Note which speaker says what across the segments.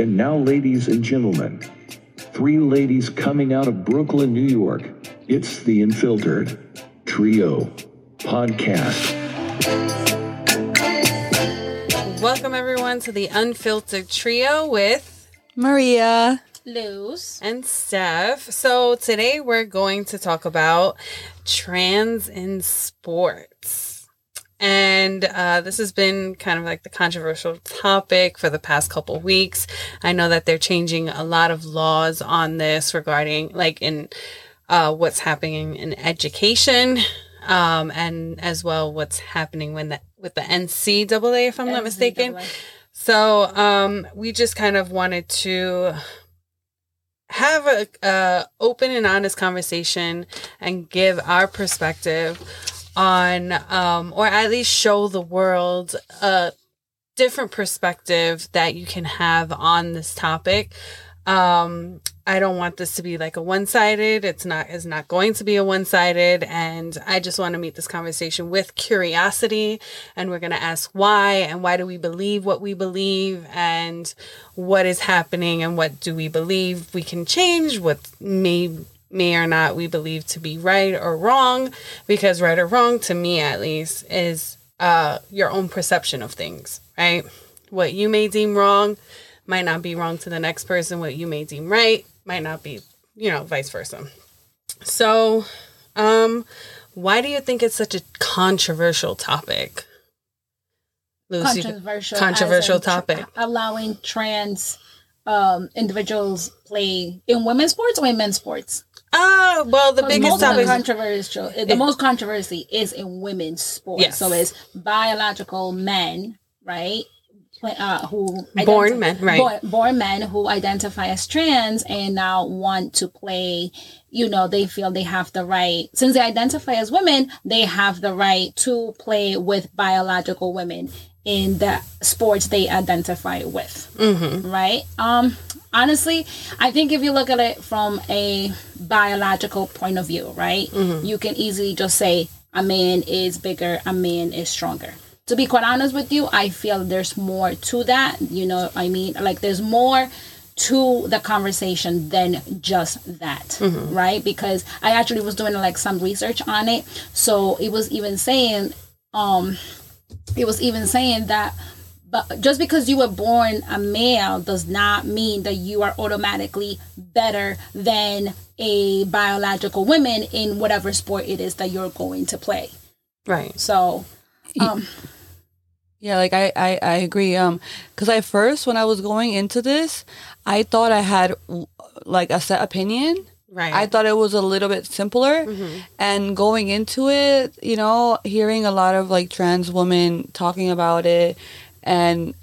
Speaker 1: And now, ladies and gentlemen, three ladies coming out of Brooklyn, New York. It's the Unfiltered Trio Podcast.
Speaker 2: Welcome, everyone, to the Unfiltered Trio with
Speaker 3: Maria.
Speaker 4: Luz.
Speaker 2: and Steph. So, today we're going to talk about trans in sports. And uh, this has been kind of like the controversial topic for the past couple weeks. I know that they're changing a lot of laws on this regarding, like, in uh, what's happening in education, um, and as well what's happening when the, with the NCAA, if I'm not mistaken. So um, we just kind of wanted to have a, a open and honest conversation and give our perspective on, um, or at least show the world a different perspective that you can have on this topic. Um, I don't want this to be like a one-sided. It's not it's not going to be a one-sided and I just want to meet this conversation with curiosity and we're going to ask why and why do we believe what we believe and what is happening and what do we believe we can change what may may or not we believe to be right or wrong because right or wrong to me at least is uh your own perception of things, right? What you may deem wrong might not be wrong to the next person. What you may deem right might not be, you know, vice versa. So, um, why do you think it's such a controversial topic? Lucy,
Speaker 4: Controversial.
Speaker 2: controversial
Speaker 4: as in tr-
Speaker 2: topic.
Speaker 4: allowing trans um, individuals play in women's sports or in men's sports.
Speaker 2: Ah, well, the biggest
Speaker 4: most
Speaker 2: topic.
Speaker 4: controversial, the most controversy is in women's sports.
Speaker 2: Yes.
Speaker 4: So it's biological men, right? Uh, who
Speaker 2: Born
Speaker 4: identi-
Speaker 2: men, right.
Speaker 4: Born, born men who identify as trans and now want to play. You know, they feel they have the right since they identify as women, they have the right to play with biological women in the sports they identify with
Speaker 2: Mm-hmm.
Speaker 4: right? Um, honestly, I think if you look at it from a biological point of view, right,
Speaker 2: Mm-hmm.
Speaker 4: you can easily just say a man is bigger, a man is stronger. To be quite honest with you, I feel there's more to that. You know, I mean, like there's more to the conversation than just that,
Speaker 2: Mm-hmm.
Speaker 4: right? Because I actually was doing like some research on it. So it was even saying, um, it was even saying that but just because you were born a male does not mean that you are automatically better than a biological woman in whatever sport it is that you're going to play
Speaker 2: right.
Speaker 4: so um
Speaker 3: Yeah, like I, I, I agree. Um, because i first when I was going into this, I thought I had like a set opinion.
Speaker 2: Right.
Speaker 3: I thought it was a little bit simpler. And going into it, you know, hearing a lot of like trans women talking about it and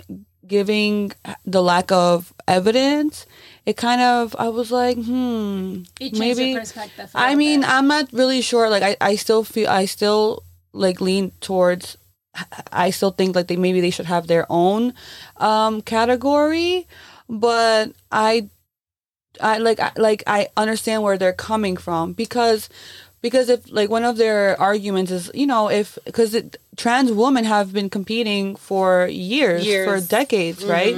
Speaker 3: giving the lack of evidence, it kind of I was like, hmm, maybe
Speaker 4: your perspective a
Speaker 3: I mean,
Speaker 4: bit.
Speaker 3: I'm not really sure. Like, I, I still feel, I still like lean towards. I still think like they maybe they should have their own um category, but I, I like I, like I understand where they're coming from because because if like one of their arguments is you know if because trans women have been competing for years,
Speaker 2: Years.
Speaker 3: for decades right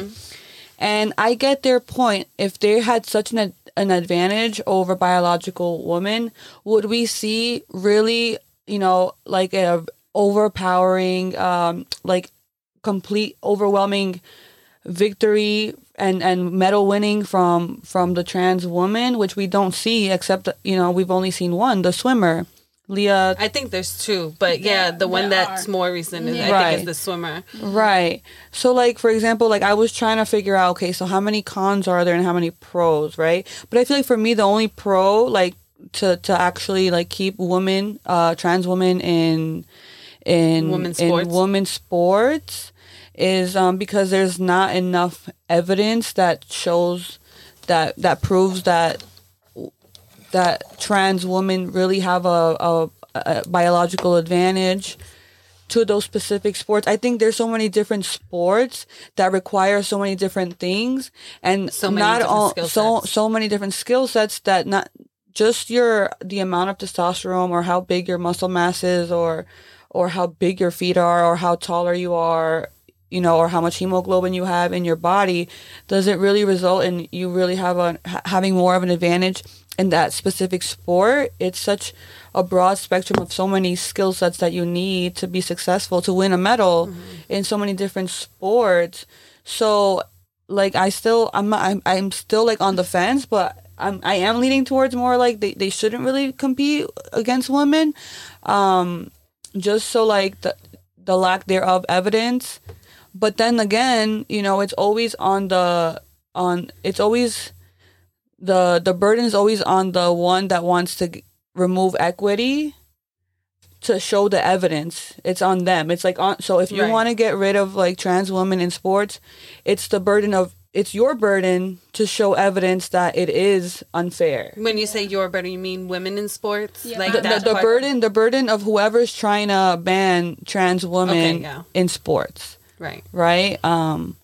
Speaker 3: and I get their point. If they had such an an advantage over biological women, would we see really, you know, like a overpowering, um, like complete, overwhelming victory and and medal winning from from the trans woman, which we don't see, except you know we've only seen one, the swimmer, Lia
Speaker 2: I think there's two, but yeah, the one that's
Speaker 4: are.
Speaker 2: more recent is I
Speaker 3: Right.
Speaker 2: think is the swimmer.
Speaker 3: Right. So like for example, like I was trying to figure out okay, so how many cons are there and how many pros, right? But I feel like for me the only pro like to to actually like keep women uh trans women in in
Speaker 2: Women's
Speaker 3: in
Speaker 2: sports.
Speaker 3: women's sports is um because there's not enough evidence that shows that that proves that that trans women really have a, a, a biological advantage to those specific sports. I think there's so many different sports that require so many different things and
Speaker 2: So many
Speaker 3: not
Speaker 2: different
Speaker 3: all
Speaker 2: skill
Speaker 3: so
Speaker 2: sets.
Speaker 3: so many different skill sets that not just your the amount of testosterone or how big your muscle mass is or or how big your feet are or how taller you are you know, or how much hemoglobin you have in your body, does it really result in you really have a having more of an advantage in that specific sport? It's such a broad spectrum of so many skill sets that you need to be successful to win a medal in so many different sports. So, like, I still, I'm, I'm, I'm still like on the fence, but I'm, I am leaning towards more like they, they shouldn't really compete against women, um, just so like the the lack thereof evidence. But then again, you know, it's always on the on it's always the the burden is always on the one that wants to g- remove equity to show the evidence it's on them it's like on so if you
Speaker 2: Right.
Speaker 3: want to get rid of like trans women in sports it's the burden of it's your burden to show evidence that it is unfair
Speaker 2: When you say your burden, you mean women in sports?
Speaker 4: Yeah.
Speaker 2: Like
Speaker 3: the, the, the burden the burden of whoever's trying to ban trans women
Speaker 2: Okay, yeah.
Speaker 3: in sports
Speaker 2: Right.
Speaker 3: right um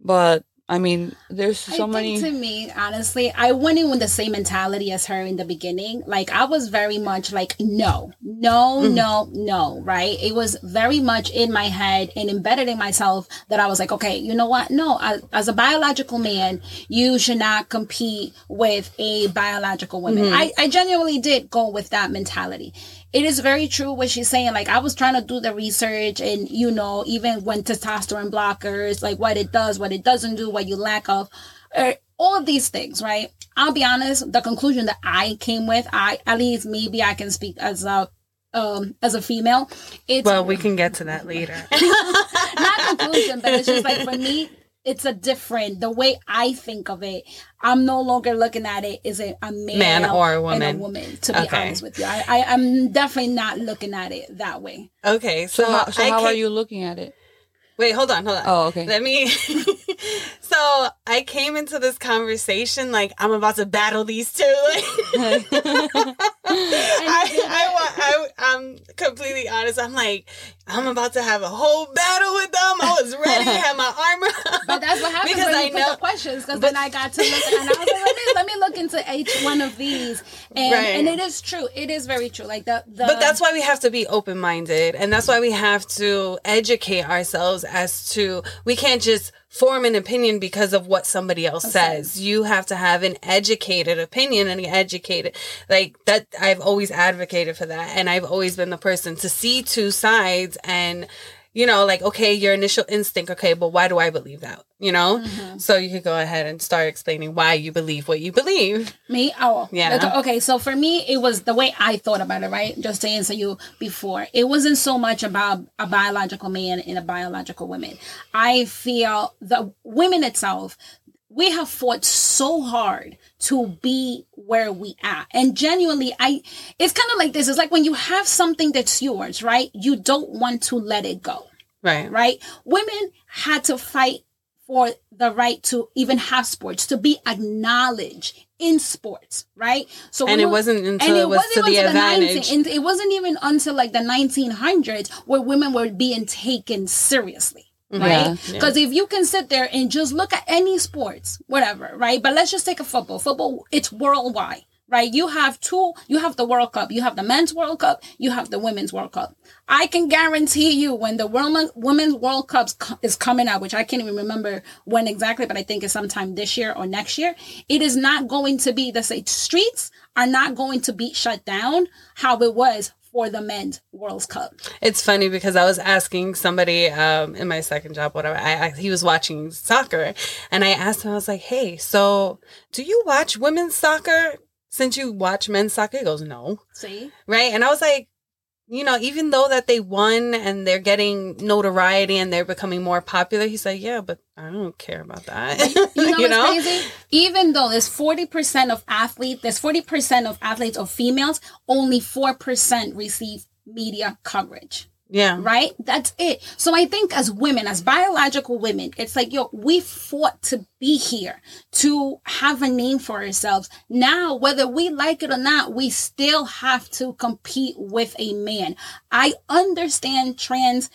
Speaker 3: but i mean there's so
Speaker 4: I
Speaker 3: many
Speaker 4: think to me, honestly, I went in with the same mentality as her in the beginning. Like I was very much like, no, no,
Speaker 3: Mm-hmm.
Speaker 4: no, no, right? It was very much in my head and embedded in myself that I was like, okay, you know what? No, as, as a biological man, you should not compete with a biological woman.
Speaker 3: Mm-hmm.
Speaker 4: I, I genuinely did go with that mentality. It is very true what she's saying. Like I was trying to do the research and you know, even when testosterone blockers, like what it does, what it doesn't do, what you lack of, er, all of these things, right? I'll be honest, the conclusion that I came with, I at least maybe I can speak as a um as a female. It's
Speaker 2: Well, we can get to that later.
Speaker 4: not conclusion, but it's just like for me, it's a different the way I think of it. I'm no longer looking at it as a, a man,
Speaker 2: Man or a
Speaker 4: and
Speaker 2: woman.
Speaker 4: a woman. To be
Speaker 2: Okay.
Speaker 4: honest with you, I, I I'm definitely not looking at it that way.
Speaker 2: okay, so,
Speaker 3: so how, so
Speaker 2: I
Speaker 3: how are you looking at it
Speaker 2: Wait, hold on, hold on.
Speaker 3: Oh, okay.
Speaker 2: Let me. so I came into this conversation like I'm about to battle these two. Like, I, I, I, I'm completely honest. I'm like, I'm about to have a whole battle with them. I was ready, had my armor.
Speaker 4: But that's what happens
Speaker 2: Because
Speaker 4: when
Speaker 2: I
Speaker 4: you
Speaker 2: know-
Speaker 4: the questions. Because then I got to look, and I was like, let me let me look into each one of these, and
Speaker 2: Right.
Speaker 4: and it is true. It is very true. Like the the.
Speaker 2: But that's why we have to be open minded. And that's why we have to educate ourselves as to we can't just form an opinion because of what somebody else says. You have to have an educated opinion and educated like that I've always advocated for that. And I've always been the person to see two sides and you know, like, okay, your initial instinct, okay, but why do I believe that? You know? Mm-hmm. So you could go ahead and start explaining why you believe what you believe.
Speaker 4: Me? Oh,
Speaker 2: Yeah.
Speaker 4: Okay, okay, so for me, it was the way I thought about it, right? Just to answer you before, it wasn't so much about a biological man and a biological woman. I feel the women itself, we have fought so hard to be where we are. And genuinely, I, it's kind of like this. It's like when you have something that's yours, right? You don't want to let it go
Speaker 2: Right.
Speaker 4: right? Women had to fight for the right to even have sports, to be acknowledged in sports, right? So
Speaker 2: And it
Speaker 4: were-
Speaker 2: wasn't until it was to the advantage.
Speaker 4: 19 and it wasn't even until like the 1900s where women were being taken seriously.
Speaker 2: Mm-hmm.
Speaker 3: Yeah.
Speaker 4: Right? Because if you can sit there and just look at any sports, whatever, right? But let's just take a football. Football, it's worldwide, right? You have two, you have the World Cup, you have the men's World Cup, you have the women's World Cup. I can guarantee you when the World, Women's World Cup is coming out, which I can't even remember when exactly, but I think it's sometime this year or next year, it is not going to be the same. Streets are not going to be shut down how it was for the men's World Cup.
Speaker 2: It's funny because I was asking somebody um, in my second job, whatever. I, I he was watching soccer, and I asked him. I was like, "Hey, so do you watch women's soccer since you watch men's soccer?" He goes, "No."
Speaker 4: See?
Speaker 2: Right, and I was like, you know, even though that they won and they're getting notoriety and they're becoming more popular, he's like, "Yeah, but I don't care about that."
Speaker 4: You know what's crazy? Even though there's 40% of athletes, there's 40% of athletes of females, only 4% receive media coverage.
Speaker 2: Yeah,
Speaker 4: Right? That's it. So I think as women, as biological women, it's like, yo, we fought to be here, to have a name for ourselves. Now, whether we like it or not, we still have to compete with a man. I understand trans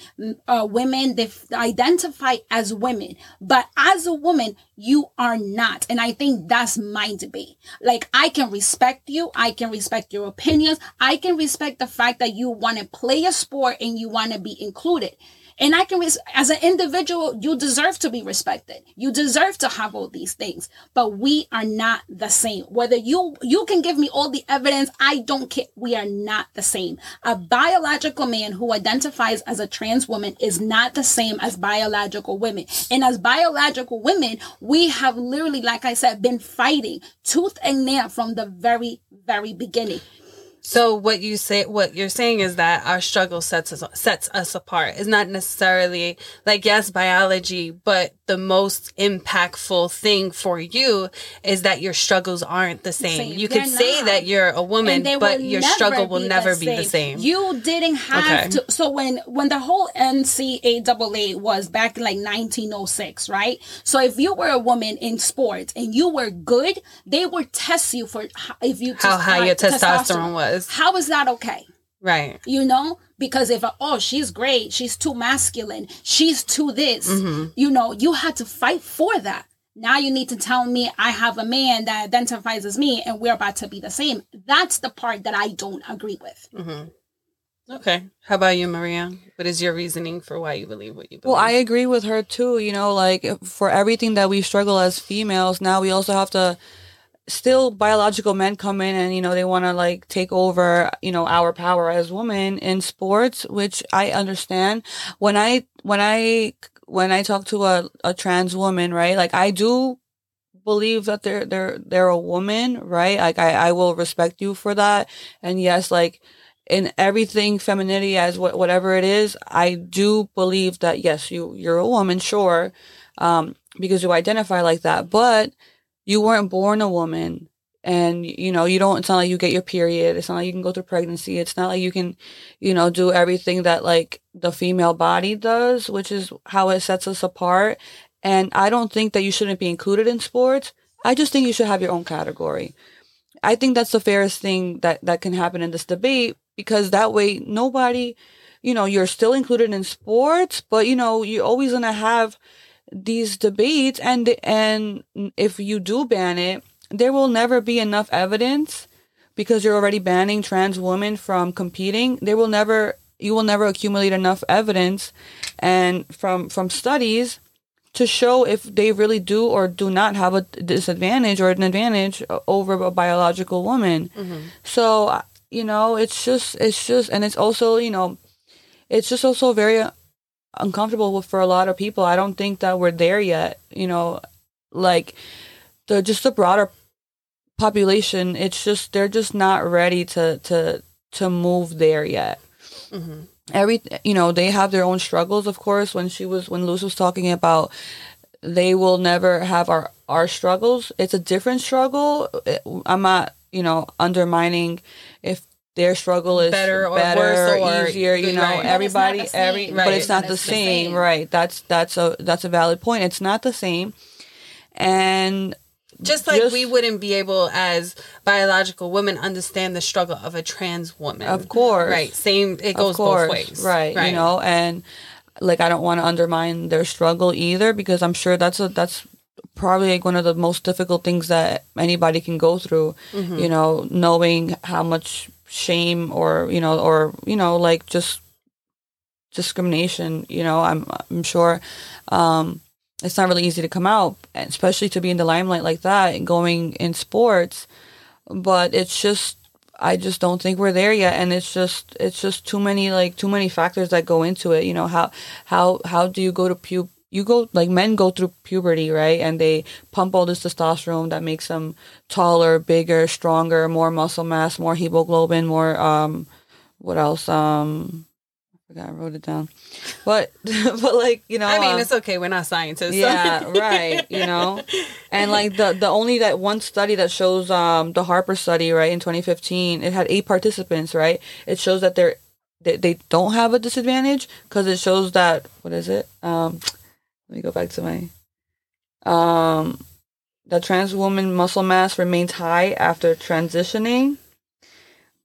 Speaker 4: uh, women, they identify as women, but as a woman, you are not. And I think that's my debate. Like, I can respect you. I can respect your opinions. I can respect the fact that you want to play a sport and you want to be included. And I can, as an individual, you deserve to be respected. You deserve to have all these things, but we are not the same. Whether you, you can give me all the evidence, I don't care. We are not the same. A biological man who identifies as a trans woman is not the same as biological women. And as biological women, we have literally, like I said, been fighting tooth and nail from the very, very beginning.
Speaker 2: So what you say, what you're saying is that our struggle sets us sets us apart. It's not necessarily like yes, biology, but the most impactful thing for you is that your struggles aren't the same.
Speaker 4: same.
Speaker 2: You could say that you're a woman, but your struggle will never be the same.
Speaker 4: You didn't have
Speaker 2: Okay.
Speaker 4: to. So when when the whole NCAA was back in like 1906, right? So if you were a woman in sports and you were good, they would test you for if you
Speaker 2: How high your testosterone was.
Speaker 4: How is that okay?
Speaker 2: right.
Speaker 4: you know because if oh she's great she's too masculine she's too this
Speaker 2: Mm-hmm.
Speaker 4: you know you had to fight for that now you need to tell me i have a man that identifies as me and we're about to be the same that's the part that i don't agree with
Speaker 2: Okay. How about you, Maria? What is your reasoning for why you believe what you believe?
Speaker 3: Well, I agree with her too. You know, like for everything that we struggle as females, now we also have to still biological men come in and you know they want to like take over you know our power as women in sports which i understand. When i when i when i talk to a, a trans woman right like i do believe that they're they're they're a woman right? Like i i will respect you for that. And yes like in everything femininity as what whatever it is i do believe that yes you you're a woman sure um because you identify like that. But you weren't born a woman and you know you don't it's not like you get your period. It's not like you can go through pregnancy. It's not like you can you know do everything that like the female body does which is how it sets us apart. And i don't think that you shouldn't be included in sports. I just think you should have your own category. I think that's the fairest thing that that can happen in this debate because that way nobody you know you're still included in sports but you know you're always going to have these debates and and if you do ban it there will never be enough evidence because you're already banning trans women from competing. There will never you will never accumulate enough evidence and from from studies to show if they really do or do not have a disadvantage or an advantage over a biological woman. So uh, you know it's just it's just and it's also you know it's just also very uncomfortable with- for a lot of people. I don't think that we're there yet. You know, like the just the broader population. It's just they're just not ready to to to move there yet. Mm-hmm. Every you know they have their own struggles. Of course, when she was when Luz was talking about they will never have our our struggles. It's a different struggle. I'm not you know undermining if their struggle is
Speaker 2: Better or
Speaker 3: better,
Speaker 2: or-
Speaker 3: easier. You know,
Speaker 2: right.
Speaker 4: Not
Speaker 3: everybody, every,
Speaker 2: Right.
Speaker 3: but it's not the
Speaker 4: it's the
Speaker 3: same,
Speaker 4: same.
Speaker 3: right? That's that's a that's a valid point. It's not the same, and
Speaker 2: just like
Speaker 3: just-
Speaker 2: we wouldn't be able as biological women understand the struggle of a trans woman.
Speaker 3: Of course.
Speaker 2: Right. Same it goes
Speaker 3: course,
Speaker 2: both ways.
Speaker 3: right, You know, and like I don't want to undermine their struggle either because I'm sure that's a that's probably like one of the most difficult things that anybody can go through.
Speaker 2: Mm-hmm.
Speaker 3: You know, knowing how much shame or you know or you know like just discrimination. You know, I'm I'm sure. Um, it's not really easy to come out, especially to be in the limelight like that and going in sports. But it's just, I just don't think we're there yet, and it's just, it's just too many like too many factors that go into it. You know how how how do you go to pu you go like men go through puberty, right? And they pump all this testosterone that makes them taller, bigger, stronger, more muscle mass, more hemoglobin, more um, what else? Um, I forgot I wrote it down, but but like you know,
Speaker 2: I mean,
Speaker 3: um,
Speaker 2: it's okay. We're not scientists. so-
Speaker 3: yeah, right. You know, and like the the only that one study that shows um the Harper study right in 2015, it had eight participants. Right, it shows that they're they, they don't have a disadvantage because it shows that what is it? Um, let me go back to my um the trans woman muscle mass remains high after transitioning.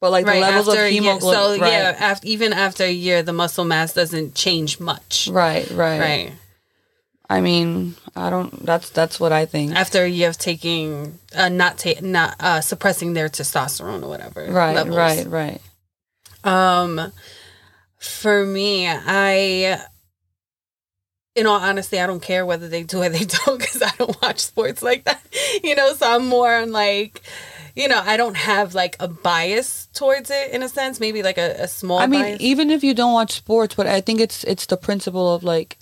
Speaker 3: But like
Speaker 2: Right,
Speaker 3: the levels of hemoglobin,
Speaker 2: so
Speaker 3: right,
Speaker 2: yeah, after, even after a year, the muscle mass doesn't change much.
Speaker 3: right, right,
Speaker 2: Right.
Speaker 3: I mean, I don't. That's that's what I think.
Speaker 2: After a year of taking, uh, not ta- not uh, suppressing their testosterone or whatever.
Speaker 3: Right,
Speaker 2: levels.
Speaker 3: right, right.
Speaker 2: Um, for me, I in all honesty, I don't care whether they do or they don't because I don't watch sports like that. You know, so I'm more on like, you know, I don't have like a bias towards it in a sense. Maybe like a, a small.
Speaker 3: I mean,
Speaker 2: bias.
Speaker 3: even if you don't watch sports, but I think it's it's the principle of like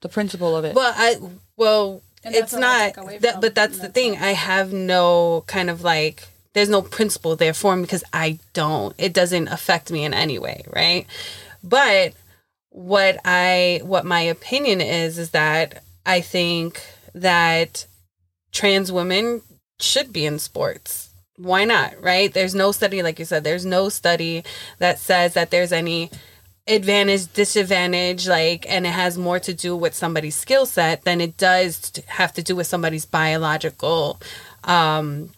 Speaker 3: the principle of it.
Speaker 2: Well, I well, it's not. That, but that's the
Speaker 4: that
Speaker 2: thing.
Speaker 4: song.
Speaker 2: I have no kind of like. There's no principle there for me because I don't. It doesn't affect me in any way, right? But what I what my opinion is is that I think that trans women should be in sports. Why not? Right? There's no study, like you said, there's no study that says that there's any advantage, disadvantage, like, and it has more to do with somebody's skill set than it does have to do with somebody's biological um,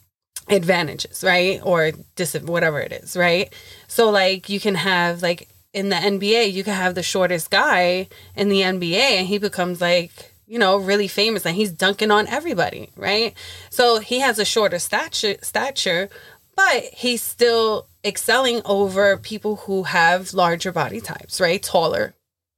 Speaker 2: advantages, right? Or dis- whatever it is, right? So, like, you can have, like, in the NBA, you can have the shortest guy in the NBA and he becomes like, you know, really famous and he's dunking on everybody, right? So he has a shorter stature, stature, but he's still excelling over people who have larger body types, right? Taller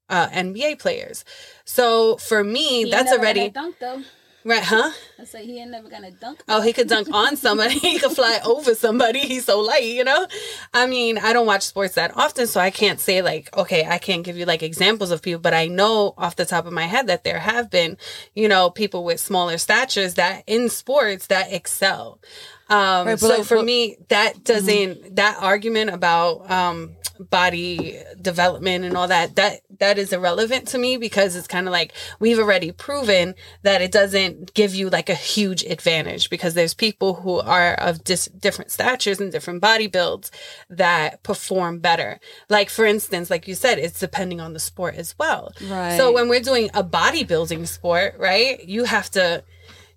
Speaker 2: uh, NBA players. So for me,
Speaker 4: He
Speaker 2: that's already
Speaker 4: dunk though.
Speaker 2: Right, huh?
Speaker 4: I say he ain't never gonna dunk.
Speaker 2: Oh, he could dunk on somebody. he could fly over somebody. He's so light, you know? I mean, I don't watch sports that often, so I can't say, like, okay, I can't give you like examples of people, but I know off the top of my head that there have been, you know, people with smaller statures that in sports that excel. Um,
Speaker 3: Right,
Speaker 2: so
Speaker 3: like,
Speaker 2: for
Speaker 3: but-
Speaker 2: me, that doesn't, that argument about, um, body development and all that that that is irrelevant to me because it's kind of like we've already proven that it doesn't give you like a huge advantage because there's people who are of dis- different statures and different body builds that perform better. Like for instance like you said it's depending on the sport as well.
Speaker 3: Right.
Speaker 2: so when we're doing a bodybuilding sport right you have to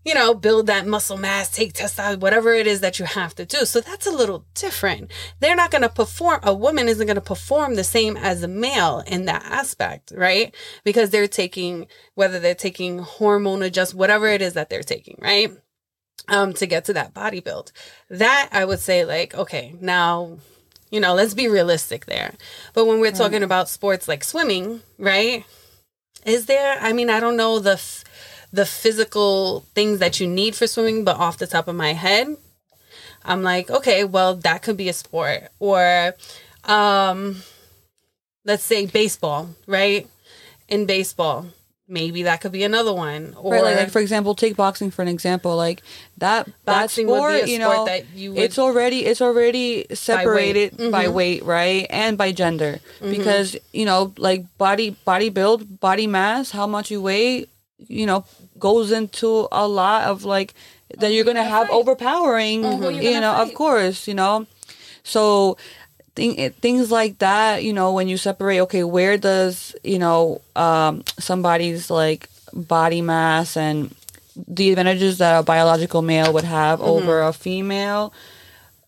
Speaker 2: you know, build that muscle mass, take testosterone, whatever it is that you have to do. So that's a little different. They're not going to perform, a woman isn't going to perform the same as a male in that aspect, right? Because they're taking, whether they're taking hormone adjust, whatever it is that they're taking, right? Um, to get to that body build. That I would say, like, okay, now, you know, let's be realistic there. But when we're talking about sports like swimming, right? Is there, I mean, I don't know the, f- the physical things that you need for swimming, but off the top of my head, I'm like, okay, well, that could be a sport. Or um let's say baseball, right? In baseball, maybe that could be another one. Or
Speaker 3: Right, like, like for example, take boxing for an example. Like that
Speaker 2: Boxing
Speaker 3: that
Speaker 2: would be
Speaker 3: sport,
Speaker 2: a
Speaker 3: you
Speaker 2: sport
Speaker 3: know,
Speaker 2: that you
Speaker 3: it's already it's already separated by
Speaker 2: Mhm.
Speaker 3: weight, right, and by gender,
Speaker 2: Mm-hmm.
Speaker 3: because you know, like body body build, body mass, how much you weigh, you know, goes into a lot of like that you're gonna have overpowering,
Speaker 4: who you
Speaker 3: know, of course, you know, so. Thing, things like that, you know, when you separate, okay, where does you know um, somebody's like body mass and the advantages that a biological male would have
Speaker 2: Mm-hmm.
Speaker 3: over a female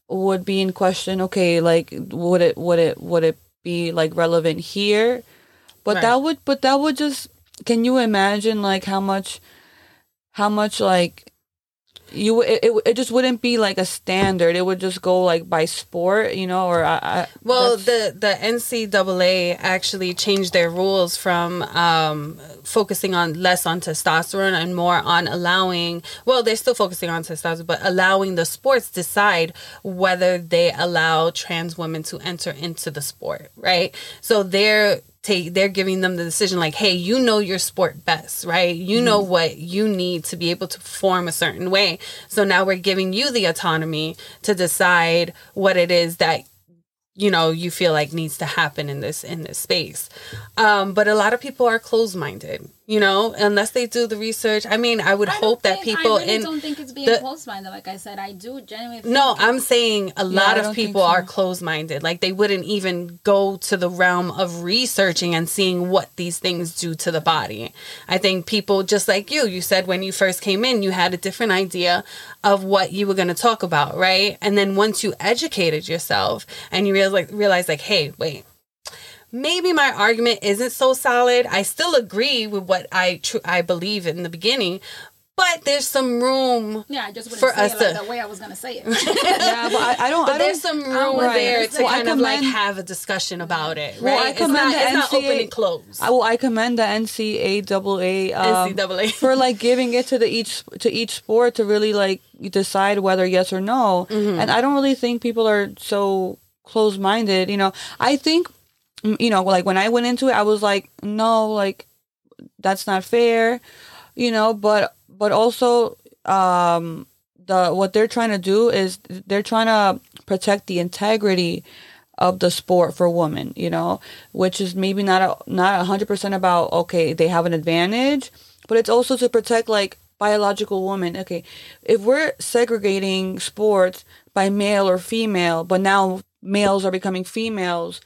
Speaker 3: would be in question. Okay, like would it would it would it be like relevant here? But
Speaker 2: Right.
Speaker 3: that would but that would just can you imagine like how much how much like you it, it, it just wouldn't be like a standard. It would just go like by sport you know or I, I
Speaker 2: Well, the the NCAA actually changed their rules from um, focusing on less on testosterone and more on allowing. Well, they're still focusing on testosterone, but allowing the sports decide whether they allow trans women to enter into the sport, right? So they're take they're giving them the decision like hey you know your sport best right you mm-hmm. know what you need to be able to perform a certain way so now we're giving you the autonomy to decide what it is that you know you feel like needs to happen in this in this space. Um but a lot of people are closed-minded you know unless they do the research i mean i would
Speaker 4: I don't
Speaker 2: hope that
Speaker 4: think-
Speaker 2: people
Speaker 4: I really
Speaker 2: in
Speaker 4: don't think it's being
Speaker 2: the-
Speaker 4: close-minded. Like I said, I do genuinely.
Speaker 2: no,
Speaker 4: think
Speaker 2: I'm saying a lot
Speaker 3: I
Speaker 2: of people
Speaker 3: so.
Speaker 2: are closed minded. Like they wouldn't even go to the realm of researching and seeing what these things do to the body. I think people just like you, you said when you first came in, you had a different idea of what you were going to talk about, right? And then once you educated yourself and you realize like, realize like, hey, wait, maybe my argument isn't so solid. I still agree with what I tr- I believe in the beginning, but there's some room.
Speaker 4: Yeah, I just
Speaker 2: For
Speaker 4: say
Speaker 2: us
Speaker 4: it like
Speaker 2: to-
Speaker 4: the way I was gonna say it.
Speaker 3: yeah, but I, I don't.
Speaker 2: But
Speaker 3: I
Speaker 2: there's
Speaker 3: don't.
Speaker 2: some room
Speaker 4: right.
Speaker 2: there to
Speaker 4: Well,
Speaker 2: kind of like have a discussion about it, right?
Speaker 3: Well, I
Speaker 2: it's
Speaker 3: commend
Speaker 2: not,
Speaker 3: the
Speaker 2: it's not open
Speaker 3: NCAA
Speaker 2: and closed.
Speaker 3: I, well, I commend the NCAA um,
Speaker 2: NCAA.
Speaker 3: for like giving it to the each to each sport to really like decide whether yes or no.
Speaker 2: Mm-hmm.
Speaker 3: And I don't really think people are so close minded. You know, I think you know like when I went into it, I was like, no, like that's not fair. You know, but but also um the what they're trying to do is they're trying to protect the integrity of the sport for women, you know, which is maybe not a, not hundred percent about okay they have an advantage, but it's also to protect like biological women. Okay, if we're segregating sports by male or female, but now males are becoming females,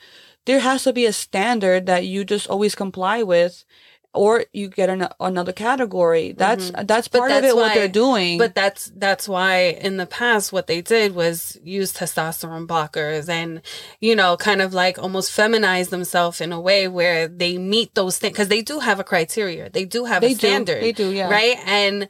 Speaker 3: there has to be a standard that you just always comply with. Or you get an, another category. That's mm-hmm. that's part of it. what they're doing.
Speaker 2: But that's that's why in the past what they did was use testosterone blockers and you know kind of like almost feminize themselves in a way where they meet those things because they do have a criteria. They do have
Speaker 3: They
Speaker 2: a
Speaker 3: do.
Speaker 2: standard.
Speaker 3: They do, yeah.
Speaker 2: Right, and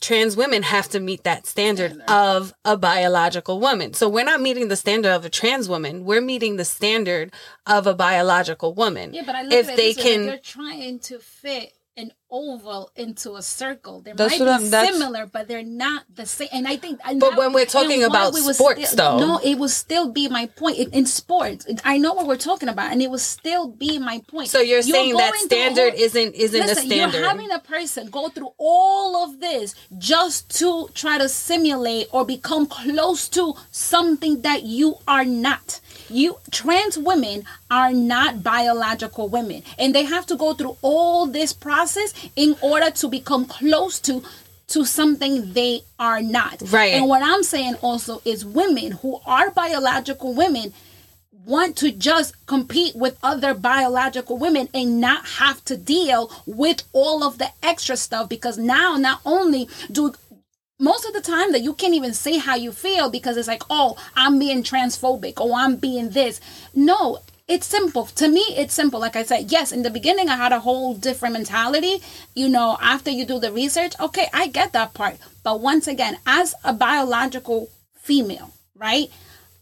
Speaker 2: trans women have to meet that standard of a biological woman. So we're not meeting the standard of a trans woman. We're meeting the standard of a biological woman.
Speaker 4: Yeah, but I look
Speaker 2: if
Speaker 4: at it
Speaker 2: they
Speaker 4: this way,
Speaker 2: can.
Speaker 4: like they're trying to fit an oval into a circle. They
Speaker 3: That's
Speaker 4: might be
Speaker 3: I'm-
Speaker 4: similar, but they're not the same. And I think, and
Speaker 2: But when we're talking about
Speaker 4: we
Speaker 2: sports,
Speaker 4: still-
Speaker 2: though-
Speaker 4: no, it will still be my point in, in sports. I know what we're talking about, and it will still be my point.
Speaker 2: So you're saying that standard
Speaker 4: all-
Speaker 2: isn't isn't
Speaker 4: Listen,
Speaker 2: a standard.
Speaker 4: You're having a person go through all of this just to try to simulate or become close to something that you are not. You trans women are not biological women, and they have to go through all this process in order to become close to to something they are not.
Speaker 2: Right.
Speaker 4: And what I'm saying also is women who are biological women want to just compete with other biological women and not have to deal with all of the extra stuff because now not only do most of the time that you can't even say how you feel because it's like oh i'm being transphobic or i'm being this no it's simple. To me it's simple. Like i said yes in the beginning i had a whole different mentality. You know after you do the research okay i get that part. But once again as a biological female right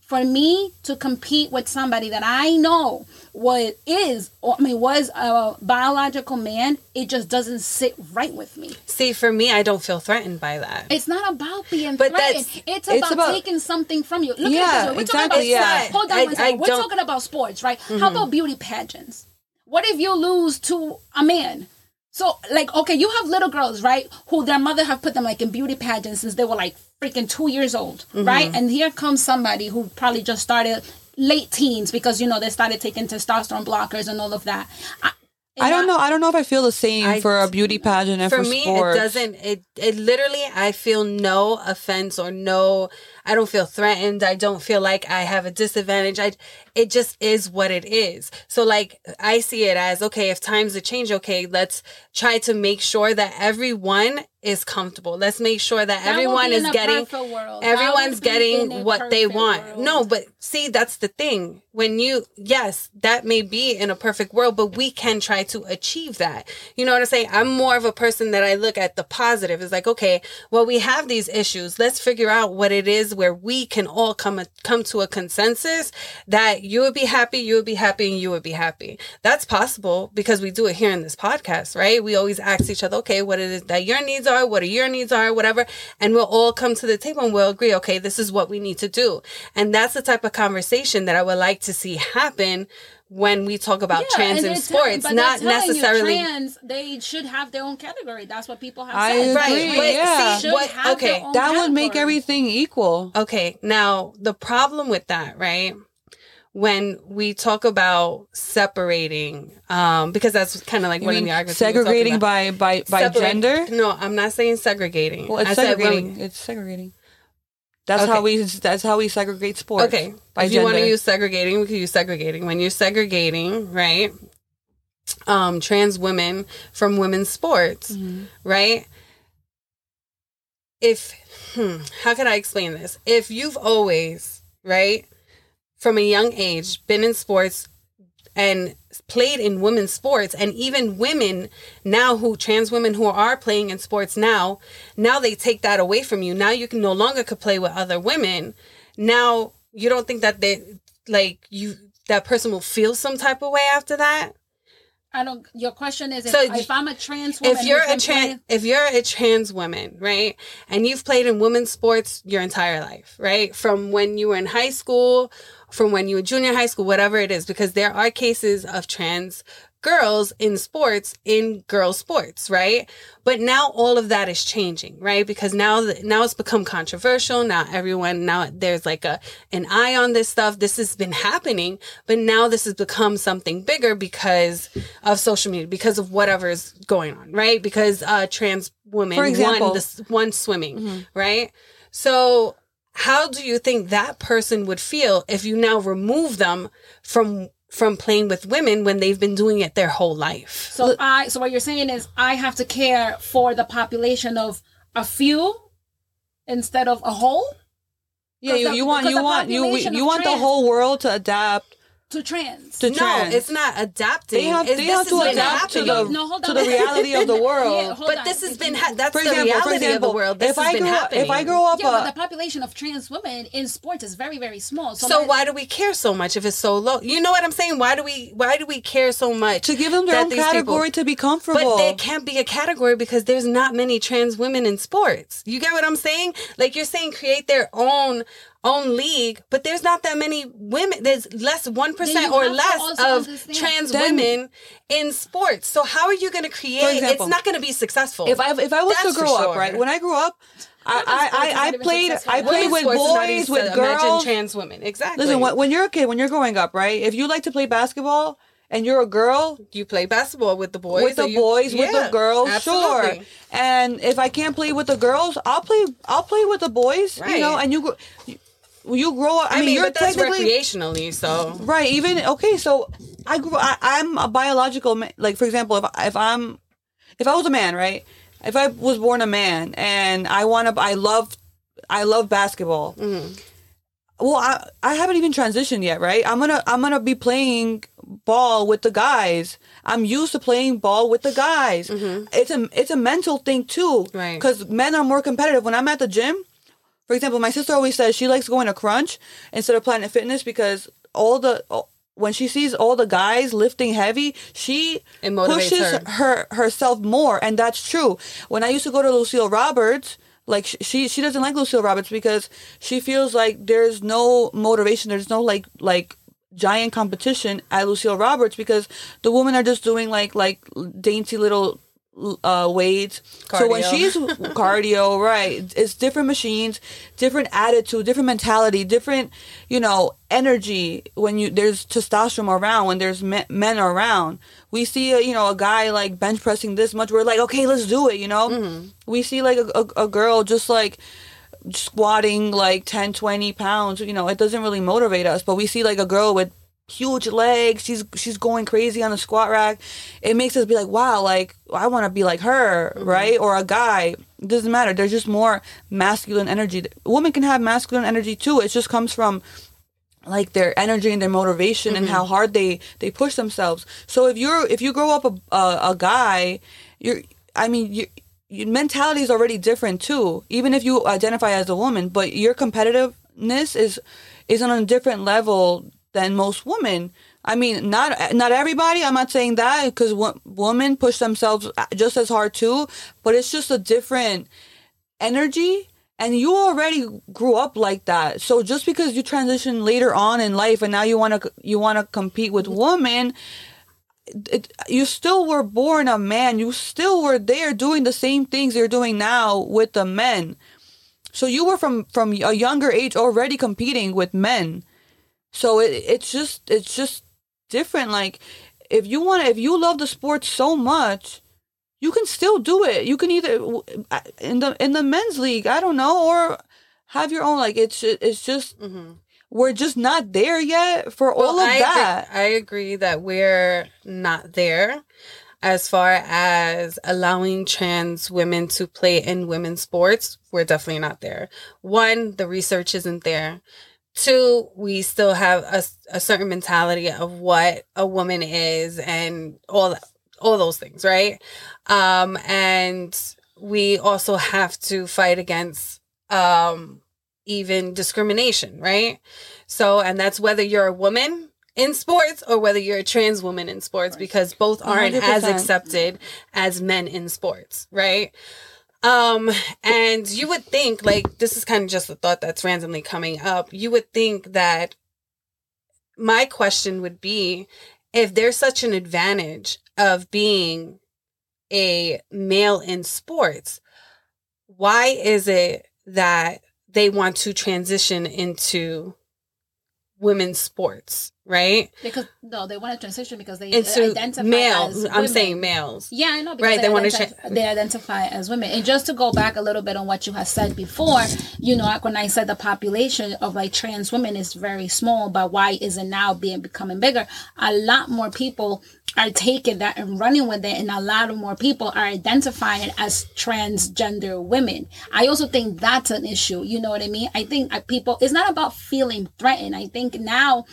Speaker 4: for me to compete with somebody that I know what is, or, I mean, was a biological man, it just doesn't sit right with me.
Speaker 2: See, for me, I don't feel threatened by that.
Speaker 4: It's not about being
Speaker 2: But
Speaker 4: threatened. It's
Speaker 3: it's
Speaker 4: about,
Speaker 3: about-
Speaker 4: taking something from you. Look
Speaker 3: Yeah,
Speaker 4: at this. We're
Speaker 3: exactly,
Speaker 4: talking
Speaker 3: yeah.
Speaker 4: about Hold on
Speaker 2: I-
Speaker 4: one second.
Speaker 2: I
Speaker 4: We're
Speaker 2: don't-
Speaker 4: talking about sports, right? How mm-hmm. about beauty pageants? What if you lose to a man? So, like, okay, you have little girls, right, who their mother have put them like in beauty pageants since they were like freaking two years old, mm-hmm. right? And here comes somebody who probably just started late teens because you know they started taking testosterone blockers and all of that. I,
Speaker 3: I don't know. I don't know if I feel the same
Speaker 2: I-
Speaker 3: for a beauty pageant and
Speaker 2: for
Speaker 3: for,
Speaker 2: me
Speaker 3: sports.
Speaker 2: it doesn't it it literally i feel no offense or no i don't feel threatened i don't feel like i have a disadvantage i it just is what it is so like i see it as okay if times are change okay let's try to make sure that everyone is comfortable. Let's make sure that,
Speaker 4: That
Speaker 2: everyone is getting. Everyone's
Speaker 4: would be in
Speaker 2: getting what they want.
Speaker 4: world.
Speaker 2: no but see that's the thing. When you yes that may be in a perfect world but we can try to achieve that. You know what i'm saying? I'm more of a person that i look at the positive. It's like okay well we have these issues. Let's figure out what it is where we can all come come to a consensus that you would be happy you would be happy and you would be happy. That's possible because we do it here in this podcast right? We always ask each other okay what it is that your needs are what are your needs are whatever and we'll all come to the table and we'll agree okay this is what we need to do and that's the type of conversation that i would like to see happen when we talk about
Speaker 4: Yeah,
Speaker 2: trans
Speaker 4: and
Speaker 2: in sports
Speaker 4: but
Speaker 2: not
Speaker 4: they're you
Speaker 2: necessarily
Speaker 4: trans. They should have their own category. That's what people have
Speaker 3: I
Speaker 4: said.
Speaker 3: agree,
Speaker 2: Right, but
Speaker 3: yeah.
Speaker 2: see, what, okay,
Speaker 4: own
Speaker 3: that would make everything equal.
Speaker 2: Okay, now the problem with that, right? When we talk about separating, um, because that's kind of like
Speaker 3: You
Speaker 2: one of the arguments. we were talking
Speaker 3: segregating by by by
Speaker 2: Separate-
Speaker 3: gender?
Speaker 2: No, I'm not saying segregating.
Speaker 3: Well, it's
Speaker 2: I said when we-
Speaker 3: segregating. it's segregating. That's
Speaker 2: Okay.
Speaker 3: how we. That's how we segregate sports.
Speaker 2: okay,
Speaker 3: By
Speaker 2: if you want to use segregating, we can use segregating. When you're segregating, right? Um, trans women from women's sports,
Speaker 3: Mm-hmm.
Speaker 2: right? If hmm, how can I explain this? If you've always, right, from a young age, been in sports and played in women's sports. And even women now who trans women who are playing in sports now now they take that away from you. Now you can no longer could play with other women. Now you don't think that they like you that person will feel some type of way after that?
Speaker 4: I don't. Your question is if,
Speaker 2: So
Speaker 4: if I'm a trans woman,
Speaker 2: if you're a trans if you're a trans woman right and you've played in women's sports your entire life right from when you were in high school from when you were junior high school whatever it is because there are cases of trans girls in sports in girl sports right? But now all of that is changing right? Because now now it's become controversial. Now everyone now there's like a an eye on this stuff. This has been happening but now this has become something bigger because of social media because of whatever is going on right? Because uh trans women
Speaker 3: For example-
Speaker 2: won this one swimming right? So how do you think that person would feel if you now remove them from from playing with women when they've been doing it their whole life?
Speaker 4: So I so what you're saying is I have to care for the population of a few instead of a whole?
Speaker 3: Yeah you,
Speaker 4: the-
Speaker 3: you want you want you you
Speaker 4: of
Speaker 3: want the whole world to adapt
Speaker 4: to trans.
Speaker 3: to
Speaker 2: no
Speaker 3: trans.
Speaker 2: it's not adapting
Speaker 3: they have they have to adapt to the
Speaker 4: No,
Speaker 3: to the reality of the world.
Speaker 4: Yeah,
Speaker 2: but
Speaker 4: on.
Speaker 2: this has been ha- that's
Speaker 3: for
Speaker 2: the
Speaker 3: example,
Speaker 2: reality
Speaker 3: for example,
Speaker 2: of the world this
Speaker 3: if
Speaker 2: has
Speaker 3: I
Speaker 2: been
Speaker 3: grew up,
Speaker 2: happening
Speaker 3: if I grow up,
Speaker 4: yeah,
Speaker 3: uh,
Speaker 4: but the population of trans women in sports is very, very small. So,
Speaker 2: so
Speaker 4: my-
Speaker 2: why do we care so much if it's so low you know what i'm saying why do we why do we care so much
Speaker 3: to give them their
Speaker 2: that
Speaker 3: own
Speaker 2: these people-
Speaker 3: category to be comfortable.
Speaker 2: But there can't be a category because there's not many trans women in sports. You get what I'm saying? Like you're saying create their own own league, but there's not that many women. There's less one
Speaker 4: Then
Speaker 2: percent
Speaker 4: you
Speaker 2: or less of trans
Speaker 3: Then-
Speaker 2: women in sports. So how are you going to create?
Speaker 3: example,
Speaker 2: it's not going to be successful.
Speaker 3: if I if I was
Speaker 2: That's
Speaker 3: to
Speaker 2: for
Speaker 3: grow up, right? When I grew up, I I, I, I played. I played with
Speaker 2: sports is not
Speaker 3: boys with
Speaker 2: to imagine
Speaker 3: girls.
Speaker 2: trans women. Exactly.
Speaker 3: Listen, when, when you're a kid, when you're growing up, right? If you like to play basketball and you're a girl,
Speaker 2: you play basketball with the boys,
Speaker 3: with the
Speaker 2: you-
Speaker 3: boys, with the girls,
Speaker 2: absolutely.
Speaker 3: sure. And if I can't play with the girls, I'll play. I'll play with the boys. You know, and you gr- you, you grow up. I,
Speaker 2: I, mean,
Speaker 3: you're
Speaker 2: but that's
Speaker 3: technically
Speaker 2: recreationally. So
Speaker 3: right. Even okay, so I grew. I, I'm a biological. ma- Like for example, if if I'm if I was a man, right? If I was born a man and I want to, I love, I love basketball. Mm-hmm. Well, I I haven't even transitioned yet, right? I'm gonna I'm gonna be playing ball with the guys. I'm used to playing ball with the guys. Mm-hmm. It's a it's a mental thing too,
Speaker 2: Right.
Speaker 3: Because men are more competitive. When I'm at the gym, for example, my sister always says she likes going to Crunch instead of Planet Fitness because all the when she sees all the guys lifting heavy, she pushes
Speaker 2: her.
Speaker 3: her herself more, and that's true. When I used to go to Lucille Roberts, like she she doesn't like Lucille Roberts because she feels like there's no motivation, there's no like like giant competition at Lucille Roberts because the women are just doing like like dainty little uh weights. So when she's cardio, right, it's different machines, different attitude, different mentality, different you know energy when you there's testosterone around when there's men, men around. We see a, you know a guy like bench pressing this much, we're like okay, let's do it. You know,
Speaker 2: Mm-hmm.
Speaker 3: we see like a, a, a girl just like squatting like 10 20 pounds you know it doesn't really motivate us but we see like a girl with huge legs. She's she's going crazy on the squat rack. It makes us be like wow like i want to be like her mm-hmm. right? Or a guy. It doesn't matter. There's just more masculine energy. Women can have masculine energy too. It just comes from like their energy and their motivation and mm-hmm. how hard they they push themselves. So if you're if you grow up a a, a guy you're i mean you your mentality is already different too even if you identify as a woman but your competitiveness is is on a different level than most women. I mean not not everybody i'm not saying that because women push themselves uh, just as hard too but it's just a different energy and you already grew up like that. So just because you transition later on in life and now you want to you want to compete with women it, you still were born a man. You still were there doing the same things you're doing now with the men. So you were from from a younger age already competing with men so it, it's just it's just different like if you want if you love the sport so much you can still do it you can either in the in the men's league i don't know or have your own like it's it's just we're just not there yet for all of
Speaker 2: Mm-hmm. I
Speaker 3: that
Speaker 2: Agree, I agree that we're not there as far as allowing trans women to play in women's sports. We're definitely not there. One, the research isn't there. Two we still have a, a certain mentality of what a woman is and all that all those things right? Um and we also have to fight against um even discrimination right? So and that's whether you're a woman in sports or whether you're a trans woman in sports because both aren't as
Speaker 3: 100%.
Speaker 2: accepted as men in sports right um, and you would think, like, this is kind of just a thought that's randomly coming up. You would think that my question would be if there's such an advantage of being a male in sports, why is it that they want to transition into women's sports, right?
Speaker 4: Because no, they want to transition because they
Speaker 2: Into
Speaker 4: identify
Speaker 2: males.
Speaker 4: as
Speaker 2: I'm
Speaker 4: women.
Speaker 2: saying males.
Speaker 4: Yeah, I know. Because
Speaker 2: Right,
Speaker 4: They,
Speaker 2: they wanna
Speaker 4: identify, they identify as women. And just to go back a little bit on what you had said before, you know, when I said the population of like trans women is very small, but why is it now being becoming bigger? A lot more people are taking that and running with it, and a lot of more people are identifying as transgender women. I also think that's an issue. You know what I mean? I think uh, people. It's not about feeling threatened. I think now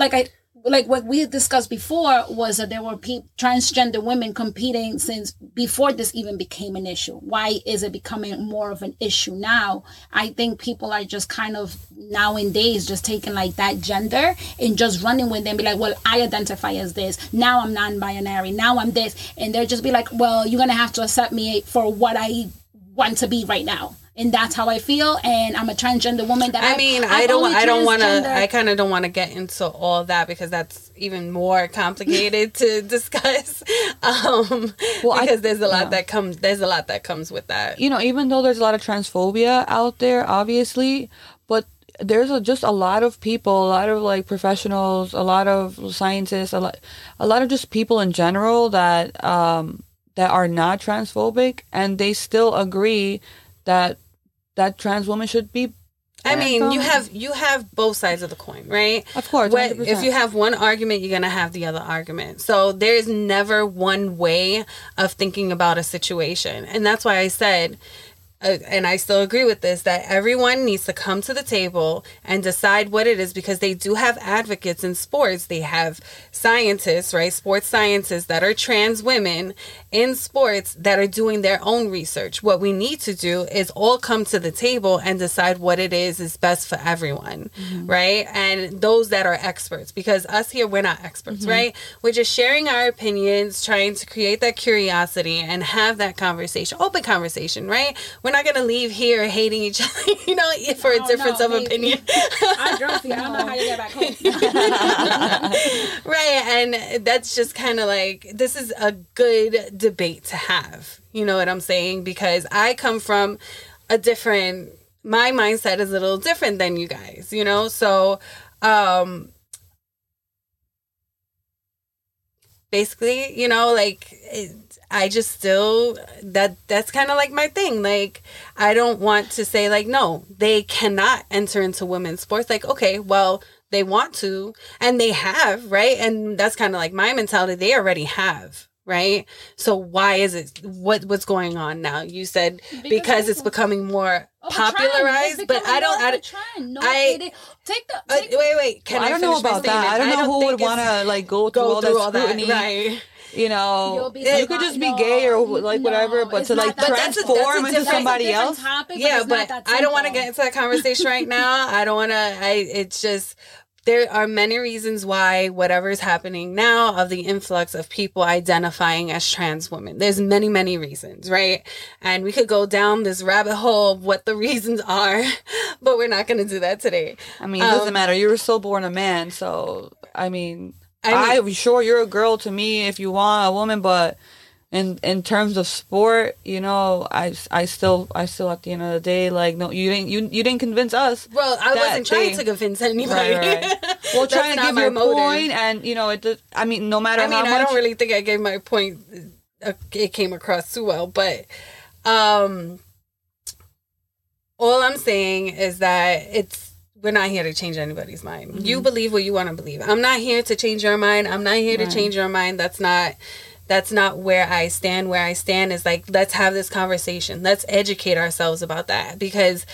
Speaker 4: like I like what we discussed before was that there were pe- transgender women competing since before this even became an issue. Why is it becoming more of an issue now? I think people are just kind of nowadays just taking like that gender and just running with them, be like, well, I identify as this. Now I'm non-binary. Now I'm this, and they'll just be like, well, you're gonna have to accept me for what I want to be right now. And that's how I feel, and I'm a transgender woman. That
Speaker 2: I
Speaker 4: I've-
Speaker 2: mean,
Speaker 4: I've
Speaker 2: I don't, I don't want to, I kind of don't want to get into all that because that's even more complicated to discuss. Um,
Speaker 3: Well, I-
Speaker 2: because there's a lot
Speaker 3: yeah.
Speaker 2: that comes, there's a lot that comes with that.
Speaker 3: you know, even though there's a lot of transphobia out there, obviously, but there's a, just a lot of people, a lot of like professionals, a lot of scientists, a lot, a lot of just people in general that um, that are not transphobic, and they still agree that that trans woman should be.
Speaker 2: I mean, you have you have both sides of the coin, right?
Speaker 3: Of course,
Speaker 2: What- if you have one argument, you're gonna have the other argument. So there's never one way of thinking about a situation, and that's why I said. Uh, and I still agree with this that everyone needs to come to the table and decide what it is because they do have advocates in sports. They have scientists, right? Sports scientists that are trans women in sports that are doing their own research. What we need to do is all come to the table and decide what it is is best for everyone, right? And those that are experts because us here we're not experts, right? We're just sharing our opinions, trying to create that curiosity and have that conversation, open conversation, right? We're not going to leave here hating each other, you know, for a
Speaker 4: Oh,
Speaker 2: difference of
Speaker 4: maybe.
Speaker 2: opinion.
Speaker 4: I drove you. I don't know how you get back home.
Speaker 2: right and that's just kind of like this is a good debate to have you know what i'm saying because i come from a different my mindset is a little different than you guys you know so um basically you know like it, i just still that that's kind of like my thing like i don't want to say like no they cannot enter into women's sports like okay well they want to and they have right and that's kind of like my mentality they already have right so why is it what what's going on now you said because, it's becoming more
Speaker 4: trend.
Speaker 2: popularized but i don't i
Speaker 4: of a
Speaker 2: don't
Speaker 4: trend. No,
Speaker 2: I-
Speaker 4: take the
Speaker 2: uh, wait wait can
Speaker 3: I
Speaker 2: i,
Speaker 3: don't know about that. I
Speaker 2: statement?
Speaker 3: don't know who would want to like go through
Speaker 2: go
Speaker 3: all
Speaker 2: through
Speaker 3: that
Speaker 2: all that
Speaker 3: scrutiny.
Speaker 2: right
Speaker 3: You know,
Speaker 4: You'll be
Speaker 3: you could just be gay or like whatever, but to like
Speaker 4: that-
Speaker 2: But that's a-
Speaker 3: transform into somebody else.
Speaker 4: topic,
Speaker 2: yeah
Speaker 4: it's
Speaker 2: but i don't want to get into that conversation right now. I don't want to i it's just there are many reasons why whatever is happening now of the influx of people identifying as trans women. There's many many reasons right? And we could go down this rabbit hole of what the reasons are but we're not going to do that today.
Speaker 3: I mean, it doesn't
Speaker 2: Um,
Speaker 3: matter. You were still born a man, so I mean,
Speaker 2: I
Speaker 3: I, sure you're a girl to me if you want a woman, but in in terms of sport, you know, I, I still I still at the end of the day like no, you didn't you you didn't convince us.
Speaker 2: well i wasn't trying
Speaker 3: they-
Speaker 2: to convince anybody
Speaker 3: Right, right. Well, trying to give
Speaker 2: my
Speaker 3: your
Speaker 2: motive.
Speaker 3: point, and you know, it. does- I mean, no matter
Speaker 2: I mean,
Speaker 3: how much.
Speaker 2: I don't really think I gave my point. Uh, it came across too well, but um, all I'm saying is that it's we're not here to change anybody's mind.
Speaker 3: Mm-hmm.
Speaker 2: You believe what you want to believe. I'm not here to change your mind. I'm not here
Speaker 3: Right.
Speaker 2: to change your mind. That's not. That's not where I stand. Where I stand is like, let's have this conversation. Let's educate ourselves about that because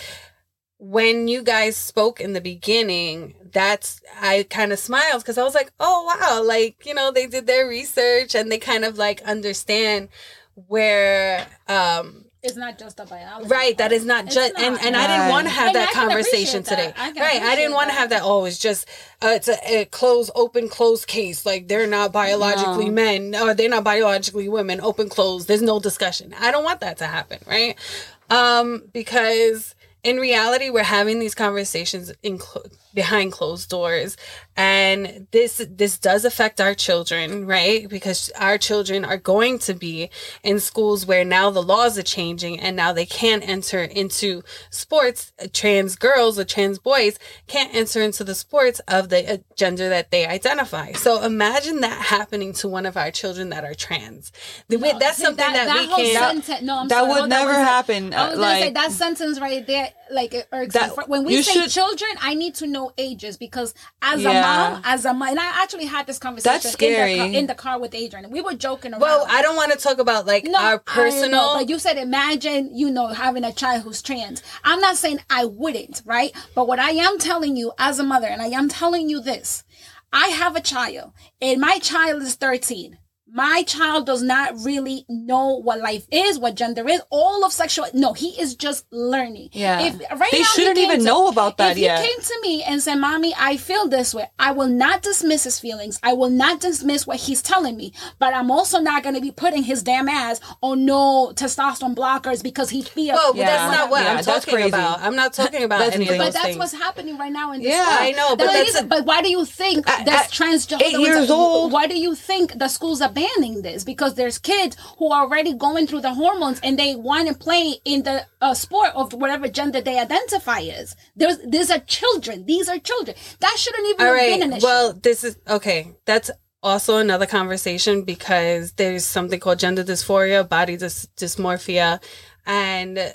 Speaker 2: when you guys spoke in the beginning, that's I kind of smiled because I was like, oh wow, like you know they did their research and they kind of like understand where um
Speaker 4: It's not just a biology.
Speaker 2: right That is not just and and I didn't want to have
Speaker 4: And
Speaker 2: that conversation
Speaker 4: appreciate
Speaker 2: today
Speaker 4: that. I
Speaker 2: right I didn't want to have that oh it's just uh, it's a, a closed open closed case. Like they're not biologically
Speaker 3: No.
Speaker 2: men or they're not biologically women. Open closed there's no discussion. I don't want that to happen right? Um because in reality we're having these conversations in clo- behind closed doors and this this does affect our children right? Because our children are going to be in schools where now the laws are changing and now they can't enter into sports. Trans girls or trans boys can't enter into the sports of the uh, gender that they identify. So imagine that happening to one of our children that are trans. The way- that's something that, we can't
Speaker 4: senten- no,
Speaker 3: That
Speaker 4: sorry,
Speaker 3: would never
Speaker 4: one sec.
Speaker 3: happen,
Speaker 4: I was gonna say that sentence right there, like uh, it irks
Speaker 3: That-.
Speaker 4: When we say
Speaker 3: should-
Speaker 4: children, I need to know ages because as a mom, as a mom, and I actually had this conversation In, the car, in the car with Adrian. We were joking around.
Speaker 2: well i don't want to talk about like
Speaker 4: no,
Speaker 2: our
Speaker 4: I know,
Speaker 2: personal
Speaker 4: but you said imagine, you know, having a child who's trans. I'm not saying I wouldn't, right? But what I am telling you as a mother, and I am telling you this, I have a child, and my child is 13. My child does not really know what life is, what gender is, all of sexual. No, he is just learning.
Speaker 3: Yeah.
Speaker 4: If right
Speaker 3: They
Speaker 4: now he
Speaker 3: shouldn't even
Speaker 4: to-
Speaker 3: know about that
Speaker 4: if
Speaker 3: yet.
Speaker 4: he came to me and said, "Mommy, I feel this way," I will not dismiss his feelings. I will not dismiss what he's telling me. But I'm also not going to be putting his damn ass on no testosterone blockers because he feels.
Speaker 2: Well, but
Speaker 3: Yeah.
Speaker 2: that's not what
Speaker 3: Yeah,
Speaker 2: I'm talking
Speaker 3: crazy.
Speaker 2: about. I'm not talking about
Speaker 3: That's
Speaker 2: any of those
Speaker 4: But that's
Speaker 2: things.
Speaker 4: what's happening right now in this.
Speaker 3: Yeah,
Speaker 4: school.
Speaker 2: I know, but
Speaker 4: That
Speaker 2: that's
Speaker 4: is-
Speaker 2: a-
Speaker 4: but why do you think
Speaker 3: At-
Speaker 4: that's transgender?
Speaker 3: eight years old?
Speaker 4: Why do you think the schools are banning this? Because there's kids who are already going through the hormones and they want to play in the uh, sport of whatever gender they identify as. There's these are children. These are children. That shouldn't even
Speaker 2: All
Speaker 4: have been an issue.
Speaker 2: Well, this is okay. That's also another conversation because there's something called gender dysphoria, body dys- dysmorphia, and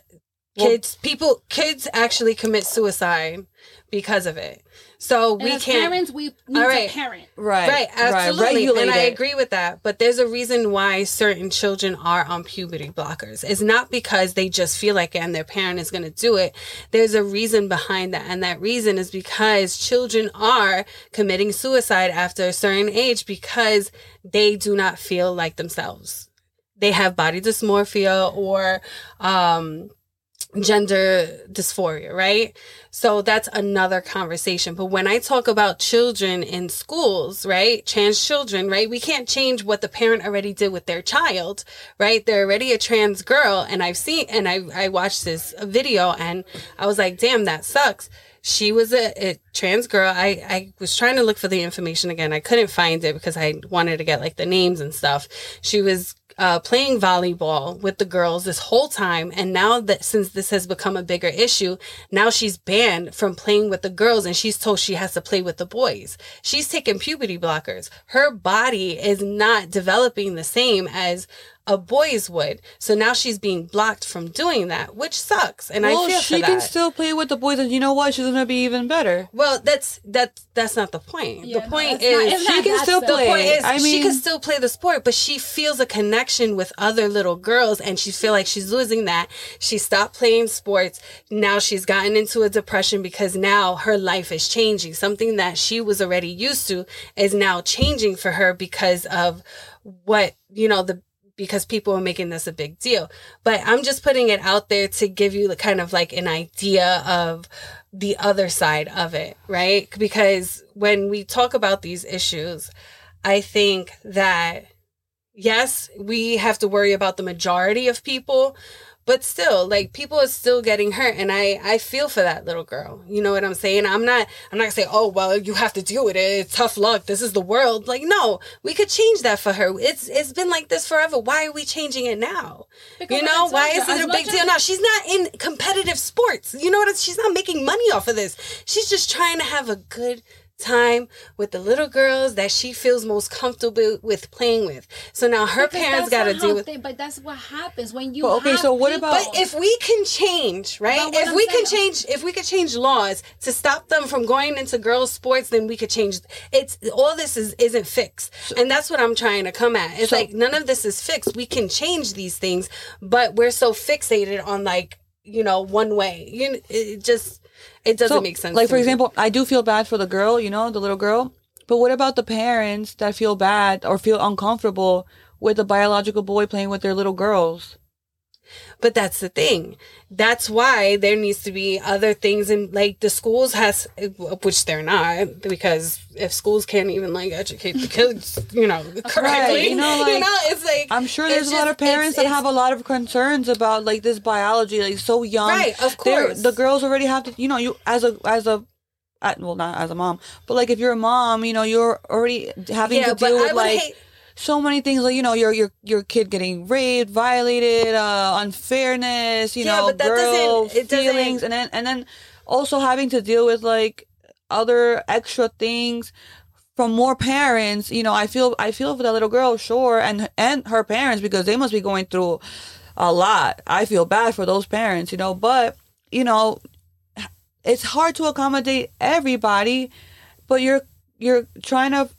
Speaker 2: kids, people, kids actually commit suicide because of it. So
Speaker 4: and
Speaker 2: we
Speaker 4: as
Speaker 2: can't.
Speaker 4: parents, we need
Speaker 2: All right.
Speaker 4: to parent.
Speaker 3: Right.
Speaker 2: Right, absolutely.
Speaker 3: Regulate
Speaker 2: and I
Speaker 3: it.
Speaker 2: agree with that. But there's a reason why certain children are on puberty blockers. It's not because they just feel like it and their parent is going to do it. There's a reason behind that. And that reason is because children are committing suicide after a certain age because they do not feel like themselves. They have body dysmorphia or, um, gender dysphoria, right? So that's another conversation. But when I talk about children in schools, right? Trans children, right? We can't change what the parent already did with their child, right? They're already a trans girl. And I've seen, and I, I watched this video and I was like, damn, that sucks. She was a, a trans girl. I, I was trying to look for the information again. I couldn't find it because I wanted to get like the names and stuff. She was uh, playing volleyball with the girls this whole time. And now that since this has become a bigger issue, now she's banned from playing with the girls and she's told she has to play with the boys. She's taking puberty blockers. Her body is not developing the same as a boy's would. So now she's being blocked from doing that, which sucks. And
Speaker 3: well,
Speaker 2: I feel
Speaker 3: she
Speaker 2: for
Speaker 3: can still play with the boys, and you know what? She's gonna be even better.
Speaker 2: well, that's that's that's not the point.
Speaker 4: Yeah,
Speaker 2: the point
Speaker 4: it's not-
Speaker 2: is
Speaker 4: it's
Speaker 3: She can still
Speaker 4: simple.
Speaker 3: play.
Speaker 2: point is
Speaker 3: I
Speaker 2: she can still play the sport, but she feels a connection with other little girls and she feel like she's losing that. She stopped playing sports. Now she's gotten into a depression because now her life is changing. Something that she was already used to is now changing for her because of what, you know, the because people are making this a big deal. But I'm just putting it out there to give you the kind of like an idea of the other side of it, right? Because when we talk about these issues, I think that yes, we have to worry about the majority of people, but still like people are still getting hurt and I I feel for that little girl. You know what I'm saying? I'm not I'm not going to say, "Oh, well, you have to deal with it. It's tough luck. This is the world." Like, no, we could change that for her. It's it's been like this forever. Why are we changing it now?
Speaker 4: Because
Speaker 2: you know, why is it a big deal now? She's not in competitive sports. You know what? She's not making money off of this. She's just trying to have a good time with the little girls that she feels most comfortable with playing with. So now her
Speaker 4: Because
Speaker 2: parents got to
Speaker 4: not
Speaker 2: deal with
Speaker 4: they- but that's what happens when you.
Speaker 3: But, okay,
Speaker 4: have
Speaker 3: so what
Speaker 4: people-
Speaker 3: about-
Speaker 2: but if we can change, right? If
Speaker 4: I'm
Speaker 2: we can change, if we could change laws to stop them from going into girls' sports, then we could change. It's all this is isn't fixed, and that's what I'm trying to come at. It's
Speaker 3: So-
Speaker 2: like none of this is fixed. We can change these things, but we're so fixated on like you know one way. You it just It doesn't
Speaker 3: So,
Speaker 2: make sense.
Speaker 3: Like for
Speaker 2: me.
Speaker 3: example, I do feel bad for the girl, you know, the little girl. But what about the parents that feel bad or feel uncomfortable with a biological boy playing with their little girls?
Speaker 2: But that's the thing. That's why there needs to be other things in like the schools has which they're not because if schools can't even like educate the kids, you know, correctly.
Speaker 3: You know, like,
Speaker 2: it's like
Speaker 3: I'm sure there's
Speaker 2: it's
Speaker 3: a lot of parents
Speaker 2: it's-
Speaker 3: that have a lot of concerns about like this biology, like so young.
Speaker 2: Right, of
Speaker 3: They're-
Speaker 2: course.
Speaker 3: the girls already have to, you know, you as a as a well, not as a mom, but like if you're a mom, you know, you're already having
Speaker 2: yeah,
Speaker 3: to deal
Speaker 2: I
Speaker 3: with
Speaker 2: would
Speaker 3: like
Speaker 2: hate
Speaker 3: so many things like you know your your your kid getting raped violated uh unfairness you
Speaker 2: Yeah,
Speaker 3: know
Speaker 2: but that
Speaker 3: girl
Speaker 2: doesn't- it doesn't-
Speaker 3: feelings and then and then also having to deal with like other extra things from more parents you know i feel i feel for that little girl sure and and her parents because they must be going through a lot. I feel bad for those parents you know but you know it's hard to accommodate everybody but you're you're trying to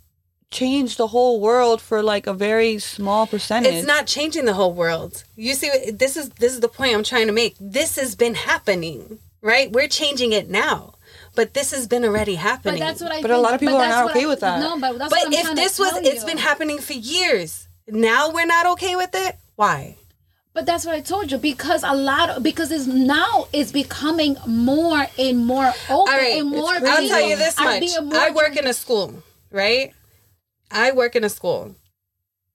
Speaker 3: change the whole world for like a very small percentage.
Speaker 2: it's not changing the whole world. You see, this is this is the point I'm trying to make. This has been happening, right? We're changing it now, but this has been already happening.
Speaker 4: But that's what I.
Speaker 3: But a lot of people are not okay
Speaker 4: I-
Speaker 3: with that.
Speaker 4: No, but that's
Speaker 2: But
Speaker 4: what I'm
Speaker 2: if
Speaker 4: trying
Speaker 2: this
Speaker 4: to
Speaker 2: was,
Speaker 4: tell
Speaker 2: it's
Speaker 4: you.
Speaker 2: been happening for years. Now we're not okay with it. Why?
Speaker 4: But that's what I told you because a lot of because it's now it's becoming more and more open
Speaker 2: All right,
Speaker 4: and more.
Speaker 2: I'll tell you this much.
Speaker 4: more
Speaker 2: I work in a school, right? I work in a school.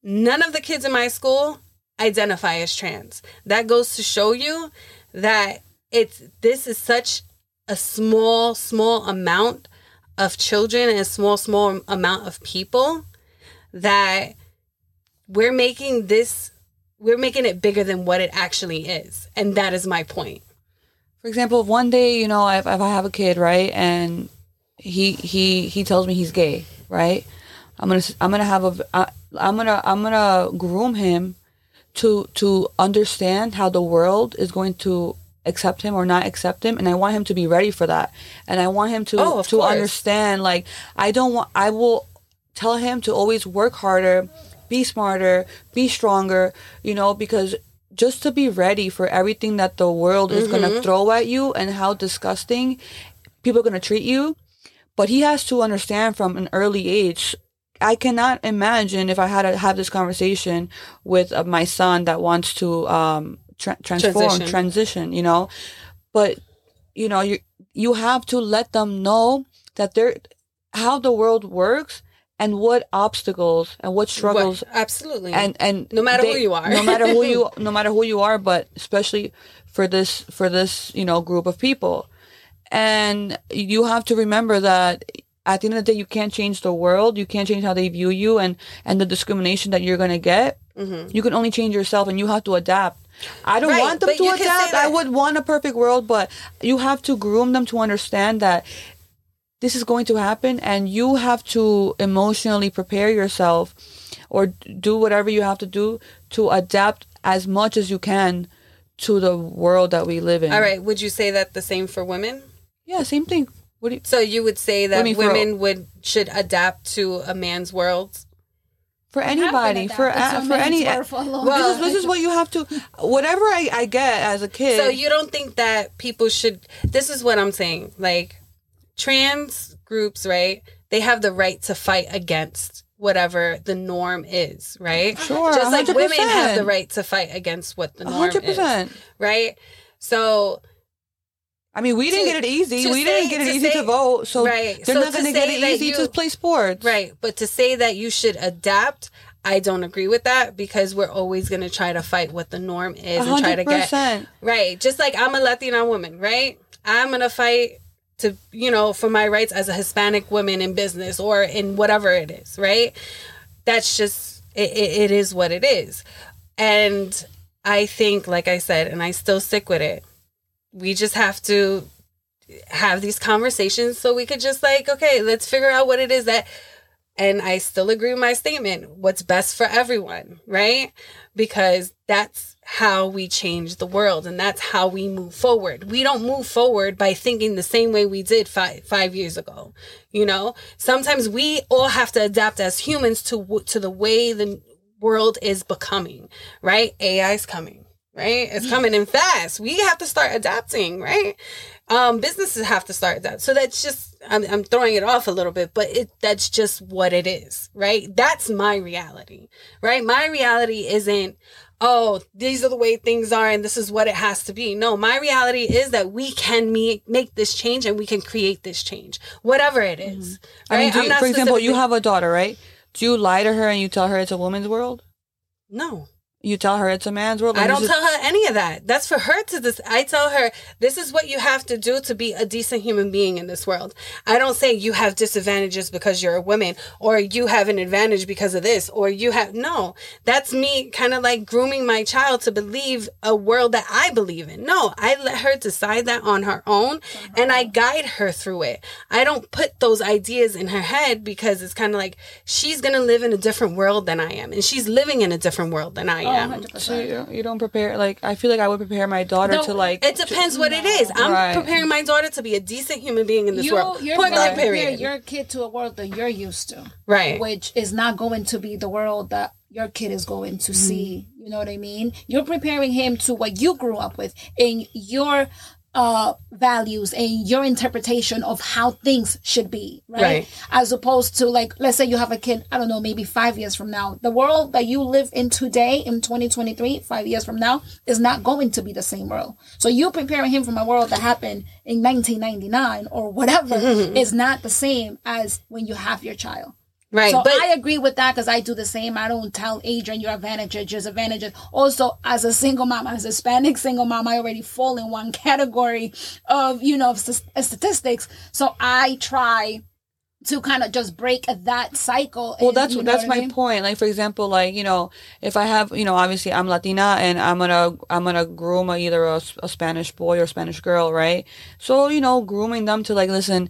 Speaker 2: None of the kids in my school identify as trans. That goes to show you that it's this is such a small, small amount of children and a small, small amount of people that we're making this we're making it bigger than what it actually is. And that is my point.
Speaker 3: For example, if one day, you know, if, if I have a kid, right, and he he he tells me he's gay, right? I'm gonna I'm gonna have a I, I'm gonna I'm gonna groom him to to understand how the world is going to accept him or not accept him, and I want him to be ready for that, and I want him to
Speaker 2: Oh,
Speaker 3: to
Speaker 2: course.
Speaker 3: understand. Like I don't want I will tell him to always work harder, be smarter, be stronger, you know, because just to be ready for everything that the world is going to mm-hmm. throw at you and how disgusting people are going to treat you. But he has to understand from an early age. I cannot imagine if I had to have this conversation with uh, my son that wants to um, tra- transform,
Speaker 2: Transition.
Speaker 3: transition, you know. But you know, you you have to let them know that they're how the world works and what obstacles and what struggles
Speaker 2: What- absolutely.
Speaker 3: and and
Speaker 2: No matter who you are.
Speaker 3: no matter who you no matter who you are but especially for this for this you know group of people and you have to remember that at the end of the day you can't change the world you can't change how they view you and and the discrimination that you're going to get you can only change yourself and you have to adapt I don't
Speaker 2: Mm-hmm. Right,
Speaker 3: want them to adapt. I would want a perfect world, but you have to groom them to understand that this is going to happen and you have to emotionally prepare yourself or do whatever you have to do to adapt as much as you can to the world that we live in.
Speaker 2: All right. Would you say that the same for women?
Speaker 3: Yeah, same thing. What do you,
Speaker 2: So you would say that
Speaker 3: What do for-
Speaker 2: women would should adapt to a man's world?
Speaker 3: for anybody, for a, for any
Speaker 4: Well,
Speaker 3: this is this is what you have to whatever I, I get as a kid.
Speaker 2: So you don't think that people should this is what I'm saying. Like trans groups, right? They have the right to fight against whatever the norm is, right?
Speaker 3: Sure,
Speaker 2: Just like women have the right to fight against what the norm
Speaker 3: 100%.
Speaker 2: is. Right? So
Speaker 3: I mean, we didn't get it easy. We
Speaker 2: say-
Speaker 3: didn't get it
Speaker 2: to
Speaker 3: easy
Speaker 2: say-
Speaker 3: to vote, so
Speaker 2: Right.
Speaker 3: they're
Speaker 2: So
Speaker 3: not
Speaker 2: to
Speaker 3: going to get it easy
Speaker 2: you-
Speaker 3: to play sports.
Speaker 2: Right. But to say that you should adapt, I don't agree with that because we're always going to try to fight what the norm is and try to get
Speaker 3: 100%.
Speaker 2: right. Just like I'm a Latina woman, right? I'm going to fight to, you know, for my rights as a Hispanic woman in business or in whatever it is, right? That's just, it, it, it is what it is. And I think, like I said, and I still stick with it, we just have to have these conversations so we could just like, okay, let's figure out what it is that and I still agree with my statement. What's best for everyone, right? Because that's how we change the world and that's how we move forward. We don't move forward by thinking the same way we did five, five years ago. You know, sometimes we all have to adapt as humans to, to the way the world is becoming, right? AI is coming, right? It's coming in fast. We have to start adapting, right? Um, businesses have to start that. So that's just I'm, I'm throwing it off a little bit, but it that's just what it is, right? That's my reality, right? My reality isn't oh, these are the way things are and this is what it has to be. No, my reality is that we can me- make this change and we can create this change, whatever it is,
Speaker 3: I mean,
Speaker 2: right? I'm
Speaker 3: you,
Speaker 2: not
Speaker 3: for example, you have a daughter, right? Do you lie to her and you tell her it's a woman's world?
Speaker 2: no.
Speaker 3: You tell her it's a man's world.
Speaker 2: I don't tell her any of that. That's for her to this. I tell her this is what you have to do to be a decent human being in this world. I don't say you have disadvantages because you're a woman or you have an advantage because of this or you have no. That's me kind of like grooming my child to believe a world that I believe in. No, I let her decide that on her own and I guide her through it. I don't put those ideas in her head because it's kind of like she's going to live in a different world than I am and she's living in a different world than I
Speaker 4: Oh,
Speaker 2: am.
Speaker 4: 100%.
Speaker 3: So you don't, you don't prepare like I feel like I would prepare my daughter
Speaker 4: No,
Speaker 3: to like
Speaker 2: It depends what it is. I'm
Speaker 3: Right.
Speaker 2: preparing my daughter to be a decent human being in this
Speaker 4: you,
Speaker 2: world.
Speaker 4: you're
Speaker 2: Point
Speaker 4: gonna
Speaker 2: blank,
Speaker 4: prepare
Speaker 2: period.
Speaker 4: your kid to a world that you're used to,
Speaker 2: Right.
Speaker 4: which is not going to be the world that your kid is going to mm-hmm. see. You know what I mean? You're preparing him to what you grew up with and your uh values and your interpretation of how things should be right?
Speaker 2: Right.
Speaker 4: as opposed to like let's say you have a kid i don't know maybe five years from now the world that you live in today in 2023 five years from now is not going to be the same world so you preparing him from a world that happened in 1999 or whatever is not the same as when you have your child
Speaker 2: Right.
Speaker 4: so
Speaker 2: but
Speaker 4: I agree with that because I do the same. I don't tell Adrian your advantages, disadvantages. Also, as a single mom, as a Hispanic single mom, I already fall in one category of you know st- uh, statistics. So I try to kind of just break that cycle.
Speaker 3: Well,
Speaker 4: and,
Speaker 3: that's
Speaker 4: you know
Speaker 3: that's my
Speaker 4: mean?
Speaker 3: point. Like for example, like you know, if I have you know, obviously I'm Latina and I'm gonna I'm gonna groom a, either a, a Spanish boy or Spanish girl, right? So you know, grooming them to like listen,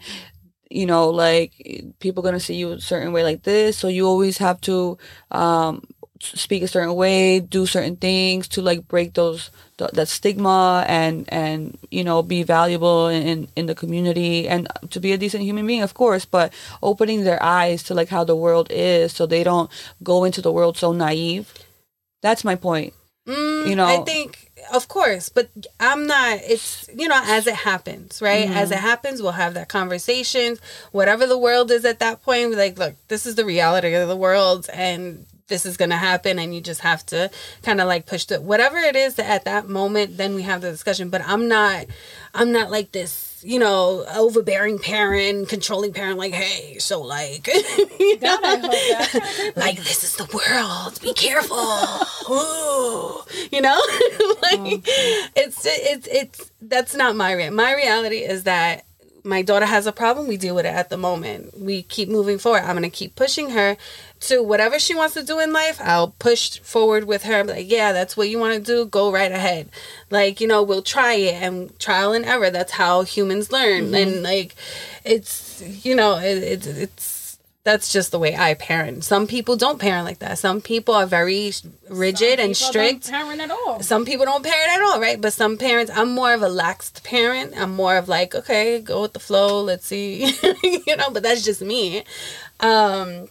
Speaker 3: you know, like people gonna see you a certain way like this, so you always have to um speak a certain way, do certain things to like break those th- that stigma and and you know be valuable in, in in the community and to be a decent human being, of course. But opening their eyes to like how the world is, so they don't go into the world so naive. That's my point.
Speaker 2: mm,
Speaker 3: you know-
Speaker 2: I think, of course, but I'm not, it's, you know, as it happens, right? Mm-hmm. As it happens, we'll have that conversation. Whatever the world is at that point, we're like, look, this is the reality of the world and this is going to happen and you just have to kind of like push the whatever it is that at that moment then we have the discussion but i'm not i'm not like this you know overbearing parent controlling parent like hey so like?
Speaker 4: God, I hope that.
Speaker 2: like this is the world be careful Ooh. you know like oh, it's it's it's that's not my my reality is that my daughter has a problem we deal with it at the moment. We keep moving forward. I'm gonna keep pushing her to whatever she wants to do in life i'll push forward with her. I'm like yeah that's what you want to do go right ahead. Like you know we'll try it and trial and error that's how humans learn. Mm-hmm. And like it's you know it, it, it's that's just the way I parent. Some people don't parent like that. Some people are very rigid and strict.
Speaker 4: don't parent at all.
Speaker 2: Some people don't parent at all, right? But some parents, I'm more of a laxed parent. I'm more of like, okay, go with the flow. Let's see, you know. But that's just me. Um,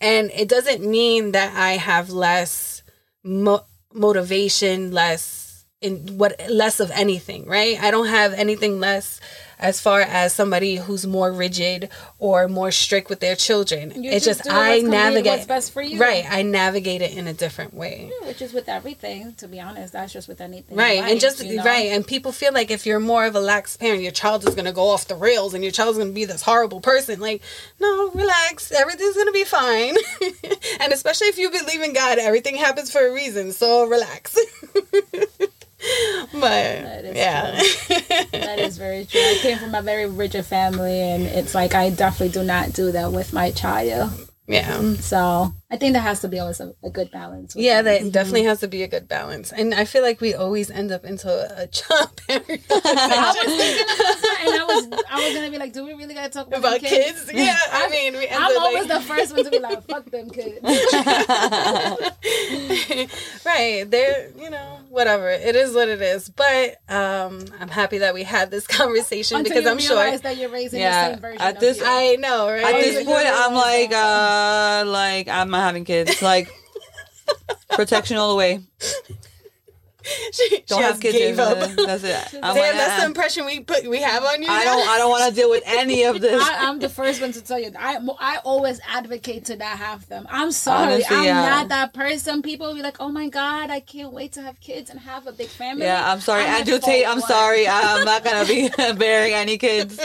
Speaker 2: and it doesn't mean that I have less mo- motivation, less in what less of anything, right? I don't have anything less as far as somebody who's more rigid or more strict with their children.
Speaker 4: You
Speaker 2: it's
Speaker 4: just
Speaker 2: just, I navigate
Speaker 4: what's best for you.
Speaker 2: Right, I navigate it in a different way.
Speaker 4: Which is with everything, to be honest. That's just with anything.
Speaker 2: Right,
Speaker 4: life,
Speaker 2: and just
Speaker 4: you know?
Speaker 2: right, and people feel like if you're more of a lax parent, your child is gonna go off the rails, and your child's gonna be this horrible person. Like, no, relax, everything's gonna be fine. and especially if you believe in God, everything happens for a reason. So relax. but
Speaker 4: is
Speaker 2: yeah,
Speaker 4: That is very true. I came from a very rigid family, and it's like I definitely do not do that with my child.
Speaker 2: yeah,
Speaker 4: So I think there has to be always a, a good balance.
Speaker 2: yeah.
Speaker 4: that.
Speaker 2: That definitely has to be a good balance, and I feel like we always end up into a, a child parent
Speaker 4: I was thinking about that, and I was I was gonna be like, do we really gotta talk about,
Speaker 2: about
Speaker 4: them
Speaker 2: kids. Yeah, I mean, we end
Speaker 4: I'm
Speaker 2: up
Speaker 4: always
Speaker 2: like,
Speaker 4: the first one to be like, fuck them kids.
Speaker 2: right they're you know whatever it is what it is but um i'm happy that we had this conversation
Speaker 4: Until
Speaker 2: because i'm sure
Speaker 4: realize that you're raising
Speaker 3: Yeah,
Speaker 4: the same version
Speaker 3: at
Speaker 4: of
Speaker 3: this-
Speaker 4: you.
Speaker 2: i know right
Speaker 3: At this point, I'm like, uh, like I'm not having kids. Like protection all the way.
Speaker 2: she,
Speaker 3: Don't
Speaker 2: she
Speaker 3: have kids.
Speaker 2: gave up.
Speaker 3: That's it. I'm
Speaker 2: Damn,
Speaker 3: like,
Speaker 2: that's the impression we put we have on you.
Speaker 3: I
Speaker 2: now?
Speaker 3: don't. I don't want to deal with any of this.
Speaker 4: I, I'm the first one to tell you. I I always advocate to not have them. I'm sorry,
Speaker 3: Honestly,
Speaker 4: I'm
Speaker 3: yeah.
Speaker 4: not that person. People will be like, "Oh my god, I can't wait to have kids and have a big family."
Speaker 3: yeah, I'm sorry,
Speaker 4: like,
Speaker 3: Andrew
Speaker 4: "For
Speaker 3: Tate. I'm
Speaker 4: what?"
Speaker 3: sorry. I'm not gonna be bearing any kids.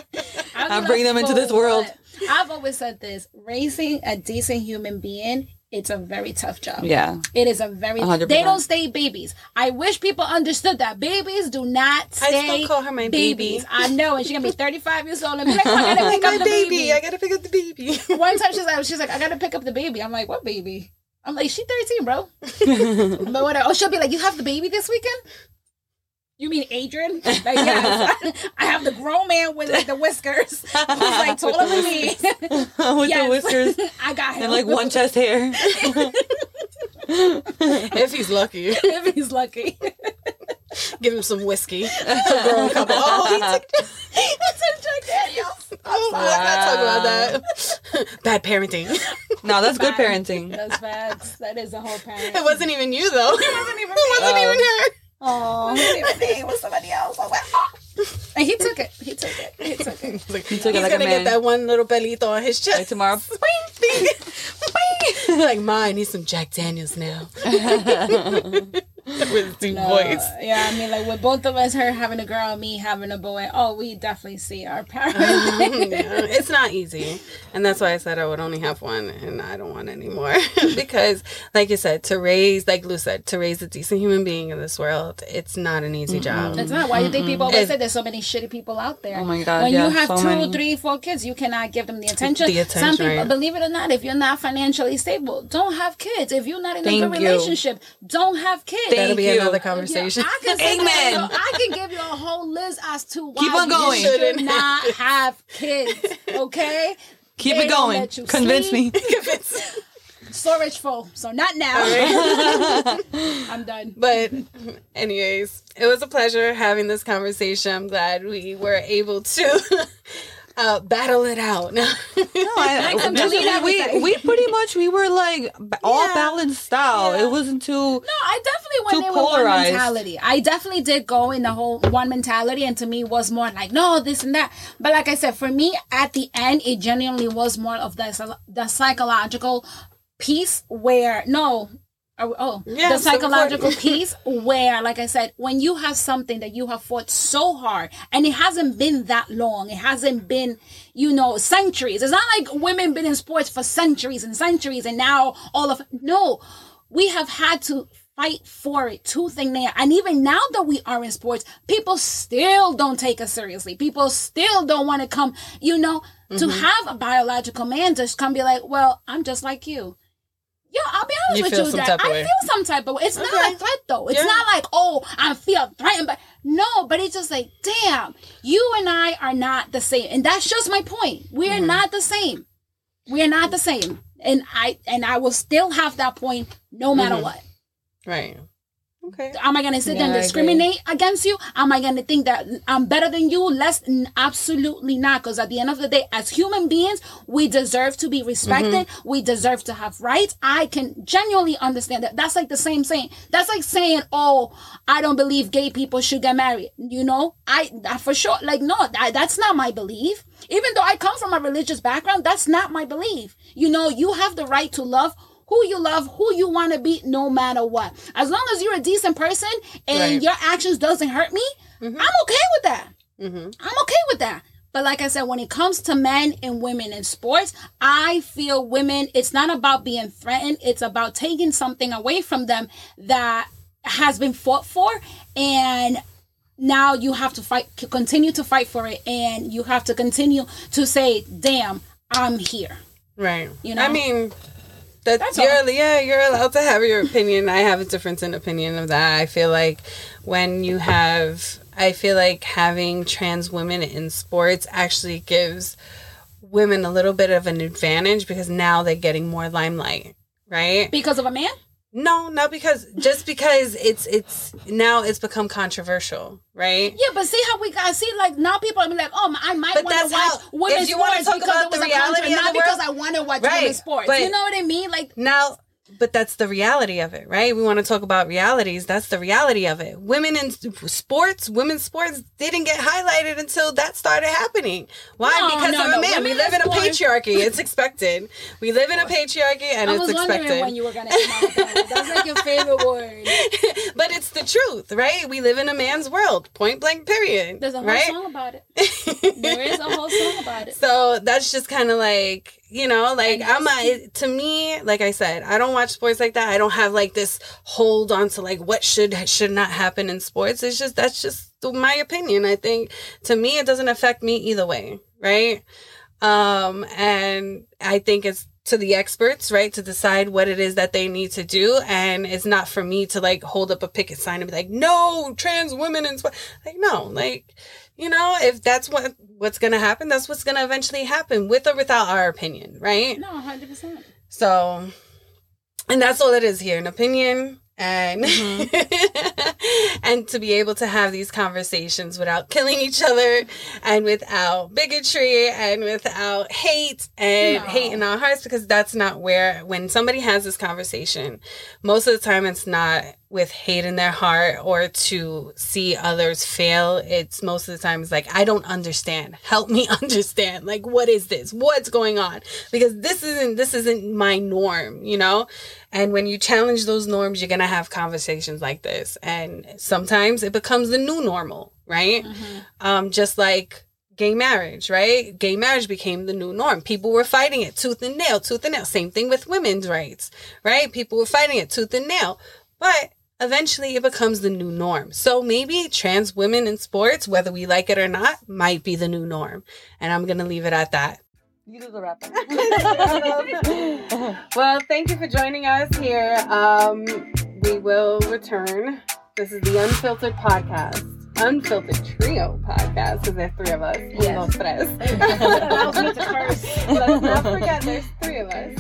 Speaker 4: I'm
Speaker 3: I'll
Speaker 4: like,
Speaker 3: bring them into this world."
Speaker 4: what?" I've always said this: raising a decent human being, it's a very tough job.
Speaker 3: Yeah.
Speaker 4: It is a very.
Speaker 3: 100%.
Speaker 4: They don't stay babies. I wish people understood that babies do not stay I
Speaker 2: still call her my baby.
Speaker 4: babies. I know, and she's gonna be 35 years old and be like, "Oh, I gotta pick
Speaker 2: my
Speaker 4: up the
Speaker 2: baby.
Speaker 4: baby.
Speaker 2: I gotta pick up the baby.
Speaker 4: One time she's like, she's like, I gotta pick up the baby. I'm like, what baby? I'm like, she's 13, bro. but whatever. Oh, she'll be like, you have the baby this weekend? You mean Adrian? Like, yes. I have the grown man with like the whiskers. He's like taller than me.
Speaker 3: with
Speaker 4: Yes.
Speaker 3: the whiskers
Speaker 4: I got him.
Speaker 3: and like one chest hair.
Speaker 2: if he's lucky,
Speaker 4: if he's lucky.
Speaker 2: give him some whiskey. Grown couple. Oh, he took.
Speaker 4: he took Jack Daniels.
Speaker 2: Oh, let's not talk about that. Bad parenting.
Speaker 3: No, that's good parenting.
Speaker 4: That's facts. That is a whole parent.
Speaker 2: It wasn't even you though. It
Speaker 4: wasn't even
Speaker 2: It wasn't
Speaker 3: me.
Speaker 2: even oh. her.
Speaker 4: Oh, it wasn't even me. It was somebody else. I went, "Oh." Ah. And he took it. He took it. He took it.
Speaker 2: He's, like,
Speaker 3: He took it
Speaker 2: he's
Speaker 3: like
Speaker 2: gonna get
Speaker 3: man.
Speaker 2: that one little belito on his chest.
Speaker 3: Like tomorrow.
Speaker 2: like mine needs some Jack Daniels now. With his deep
Speaker 4: No,
Speaker 2: voice.
Speaker 4: yeah, I mean, like with both of us, her having a girl, me having a boy. Oh, we definitely see our parents.
Speaker 2: yeah, it's not easy. And that's why I said I would only have one and I don't want any more. because, like you said, to raise, like Lou said, to raise a decent human being in this world, it's not an easy job.
Speaker 4: It's not. Why you think people always
Speaker 2: If-
Speaker 4: say there's so many shitty people out there?
Speaker 3: Oh my God,
Speaker 4: When
Speaker 3: yeah,
Speaker 4: you have
Speaker 3: so
Speaker 4: two,
Speaker 3: many.
Speaker 4: three, four kids, you cannot give them the attention.
Speaker 2: The attention,
Speaker 4: Some people,
Speaker 2: right.
Speaker 4: believe it or not, if you're not financially stable, don't have kids. If you're not in a
Speaker 3: Thank
Speaker 4: good
Speaker 3: you.
Speaker 4: relationship, don't have kids.
Speaker 3: Thank
Speaker 2: That'll be
Speaker 3: you.
Speaker 2: another
Speaker 4: Yeah,
Speaker 2: conversation.
Speaker 4: I can say
Speaker 3: Amen.
Speaker 4: you I can give you a whole list as to why
Speaker 3: Keep on going.
Speaker 4: you should
Speaker 2: Shouldn't.
Speaker 4: have kids. Okay,
Speaker 3: Keep
Speaker 4: They
Speaker 3: it going. Convince
Speaker 4: sleep.
Speaker 3: me.
Speaker 4: storage full, so not now. I'm done.
Speaker 2: But, anyways, it was a pleasure having this conversation. I'm glad we were able to uh, battle it out.
Speaker 3: No, I,
Speaker 4: I can delete
Speaker 3: we, we pretty much we were like all
Speaker 2: Yeah.
Speaker 3: balanced out.
Speaker 2: Yeah.
Speaker 3: It wasn't too.
Speaker 4: No, I definitely went
Speaker 3: Too
Speaker 4: in with one
Speaker 3: polarized.
Speaker 4: mentality. I definitely did go in the whole one mentality, and to me was more like no, this and that. But like I said, for me, at the end, it genuinely was more of the the psychological piece where no. Oh, oh
Speaker 2: Yeah,
Speaker 4: the psychological
Speaker 2: important.
Speaker 4: piece where, like I said, when you have something that you have fought so hard and it hasn't been that long, it hasn't been, you know, centuries. It's not like women been in sports for centuries and centuries and now all of, no, we have had to fight for it tooth and nail. And even now that we are in sports, people still don't take us seriously. People still don't want to come, you know, to
Speaker 2: Mm-hmm.
Speaker 4: have a biological man just come be like, well, I'm just like you. Yeah, I'll be honest
Speaker 2: You
Speaker 4: with you that I
Speaker 2: way.
Speaker 4: feel some type of way. It's
Speaker 2: Okay.
Speaker 4: not a threat though. It's
Speaker 2: Yeah.
Speaker 4: not like, oh, I feel threatened, but no, but it's just like, damn, you and I are not the same. And that's just my point. We
Speaker 2: Mm-hmm.
Speaker 4: are not the same. We are not the same. And I and I will still have that point no matter
Speaker 2: Mhm.
Speaker 4: what.
Speaker 2: right. Okay.
Speaker 4: Am I gonna sit there and discriminate against you? Am I gonna think that I'm better than you? Less, n- absolutely not. Because at the end of the day, as human beings, we deserve to be respected.
Speaker 3: Mm-hmm.
Speaker 4: We deserve to have rights. I can genuinely understand that. That's like the same saying. That's like saying, "Oh, I don't believe gay people should get married." You know, I that for sure. Like, no, that, that's not my belief. Even though I come from a religious background, that's not my belief. You know, you have the right to love who you love, who you want to be, no matter what. As long as you're a decent person and
Speaker 2: Right.
Speaker 4: your actions doesn't hurt me, I'm okay with that.
Speaker 2: Mm-hmm.
Speaker 4: I'm okay with that. But like I said, when it comes to men and women in sports, I feel women, it's not about being threatened. It's about taking something away from them that has been fought for. And now you have to fight, continue to fight for it. And you have to continue to say, damn, I'm here.
Speaker 2: Right.
Speaker 4: You know?
Speaker 2: I mean, that
Speaker 4: That's
Speaker 2: you're
Speaker 4: all.
Speaker 2: yeah, you're allowed to have your opinion. I have a difference in opinion of that. I feel like when you have I feel like having trans women in sports actually gives women a little bit of an advantage because now they're getting more limelight, right?
Speaker 4: Because of a man?
Speaker 2: No, not because just because it's it's now it's become controversial, right?
Speaker 4: Yeah, but see how we got see like now people are like, oh, I might
Speaker 2: But
Speaker 4: want to watch
Speaker 2: how-
Speaker 4: women's
Speaker 2: if you wanna
Speaker 4: sports
Speaker 2: talk
Speaker 4: because
Speaker 2: about
Speaker 4: it was
Speaker 2: the
Speaker 4: a
Speaker 2: reality of
Speaker 4: not because I want to watch
Speaker 2: Right,
Speaker 4: women's sports. you know what I mean? Like
Speaker 2: Now but that's the reality of it, right? We want to talk about realities. That's the reality of it. Women in sports, women's sports didn't get highlighted until that started happening. Why?
Speaker 4: No,
Speaker 2: because
Speaker 4: no,
Speaker 2: of a
Speaker 4: no.
Speaker 2: man. We live
Speaker 4: in
Speaker 2: a patriarchy. It's expected. We live in a patriarchy and
Speaker 4: I
Speaker 2: it's
Speaker 4: was
Speaker 2: expected.
Speaker 4: wondering when you were gonna come out with that. That's like your favorite word.
Speaker 2: but it's the truth, right? We live in a man's world. Point blank period.
Speaker 4: There's a whole
Speaker 2: right?
Speaker 4: song about it. There is a whole song about it.
Speaker 2: So that's just kind of like, you know, like I'm a, to me, like I said, I don't watch sports like that. I don't have like this hold on to like what should, should not happen in sports. It's just, that's just my opinion. I think to me, it doesn't affect me either way. Right. Um, and I think it's to the experts, right, to decide what it is that they need to do. And it's not for me to like hold up a picket sign and be like, no, trans women and sport. Like, no, like, you know, if that's what what's gonna happen, that's what's gonna eventually happen, with or without our opinion, right?
Speaker 4: No, hundred percent.
Speaker 2: So, and that's all it is here, an opinion. And mm-hmm. and to be able to have these conversations without killing each other and without bigotry and without hate and
Speaker 4: No.
Speaker 2: hate in our hearts because that's not where when somebody has this conversation most of the time it's not with hate in their heart or to see others fail it's most of the time it's like i don't understand help me understand like what is this what's going on because this isn't this isn't my norm you know and when you challenge those norms you're gonna have conversations like this and sometimes it becomes the new normal right um just like gay marriage, right? Gay marriage became the new norm. People were fighting it tooth and nail, tooth and nail. Same thing with women's rights, right? People were fighting it tooth and nail. But eventually it becomes the new norm. So maybe trans women in sports, whether we like it or not, might be the new norm. And I'm going to leave it at that.
Speaker 3: You do the wrap
Speaker 2: well, thank you for joining us here. Um, we will return. This is the Unfiltered Podcast. Unfiltered Trio Podcast, because there's three of us.
Speaker 4: Yes.
Speaker 2: Uno, tres.
Speaker 4: Allows me to curse.
Speaker 2: Let's not forget there's three of us.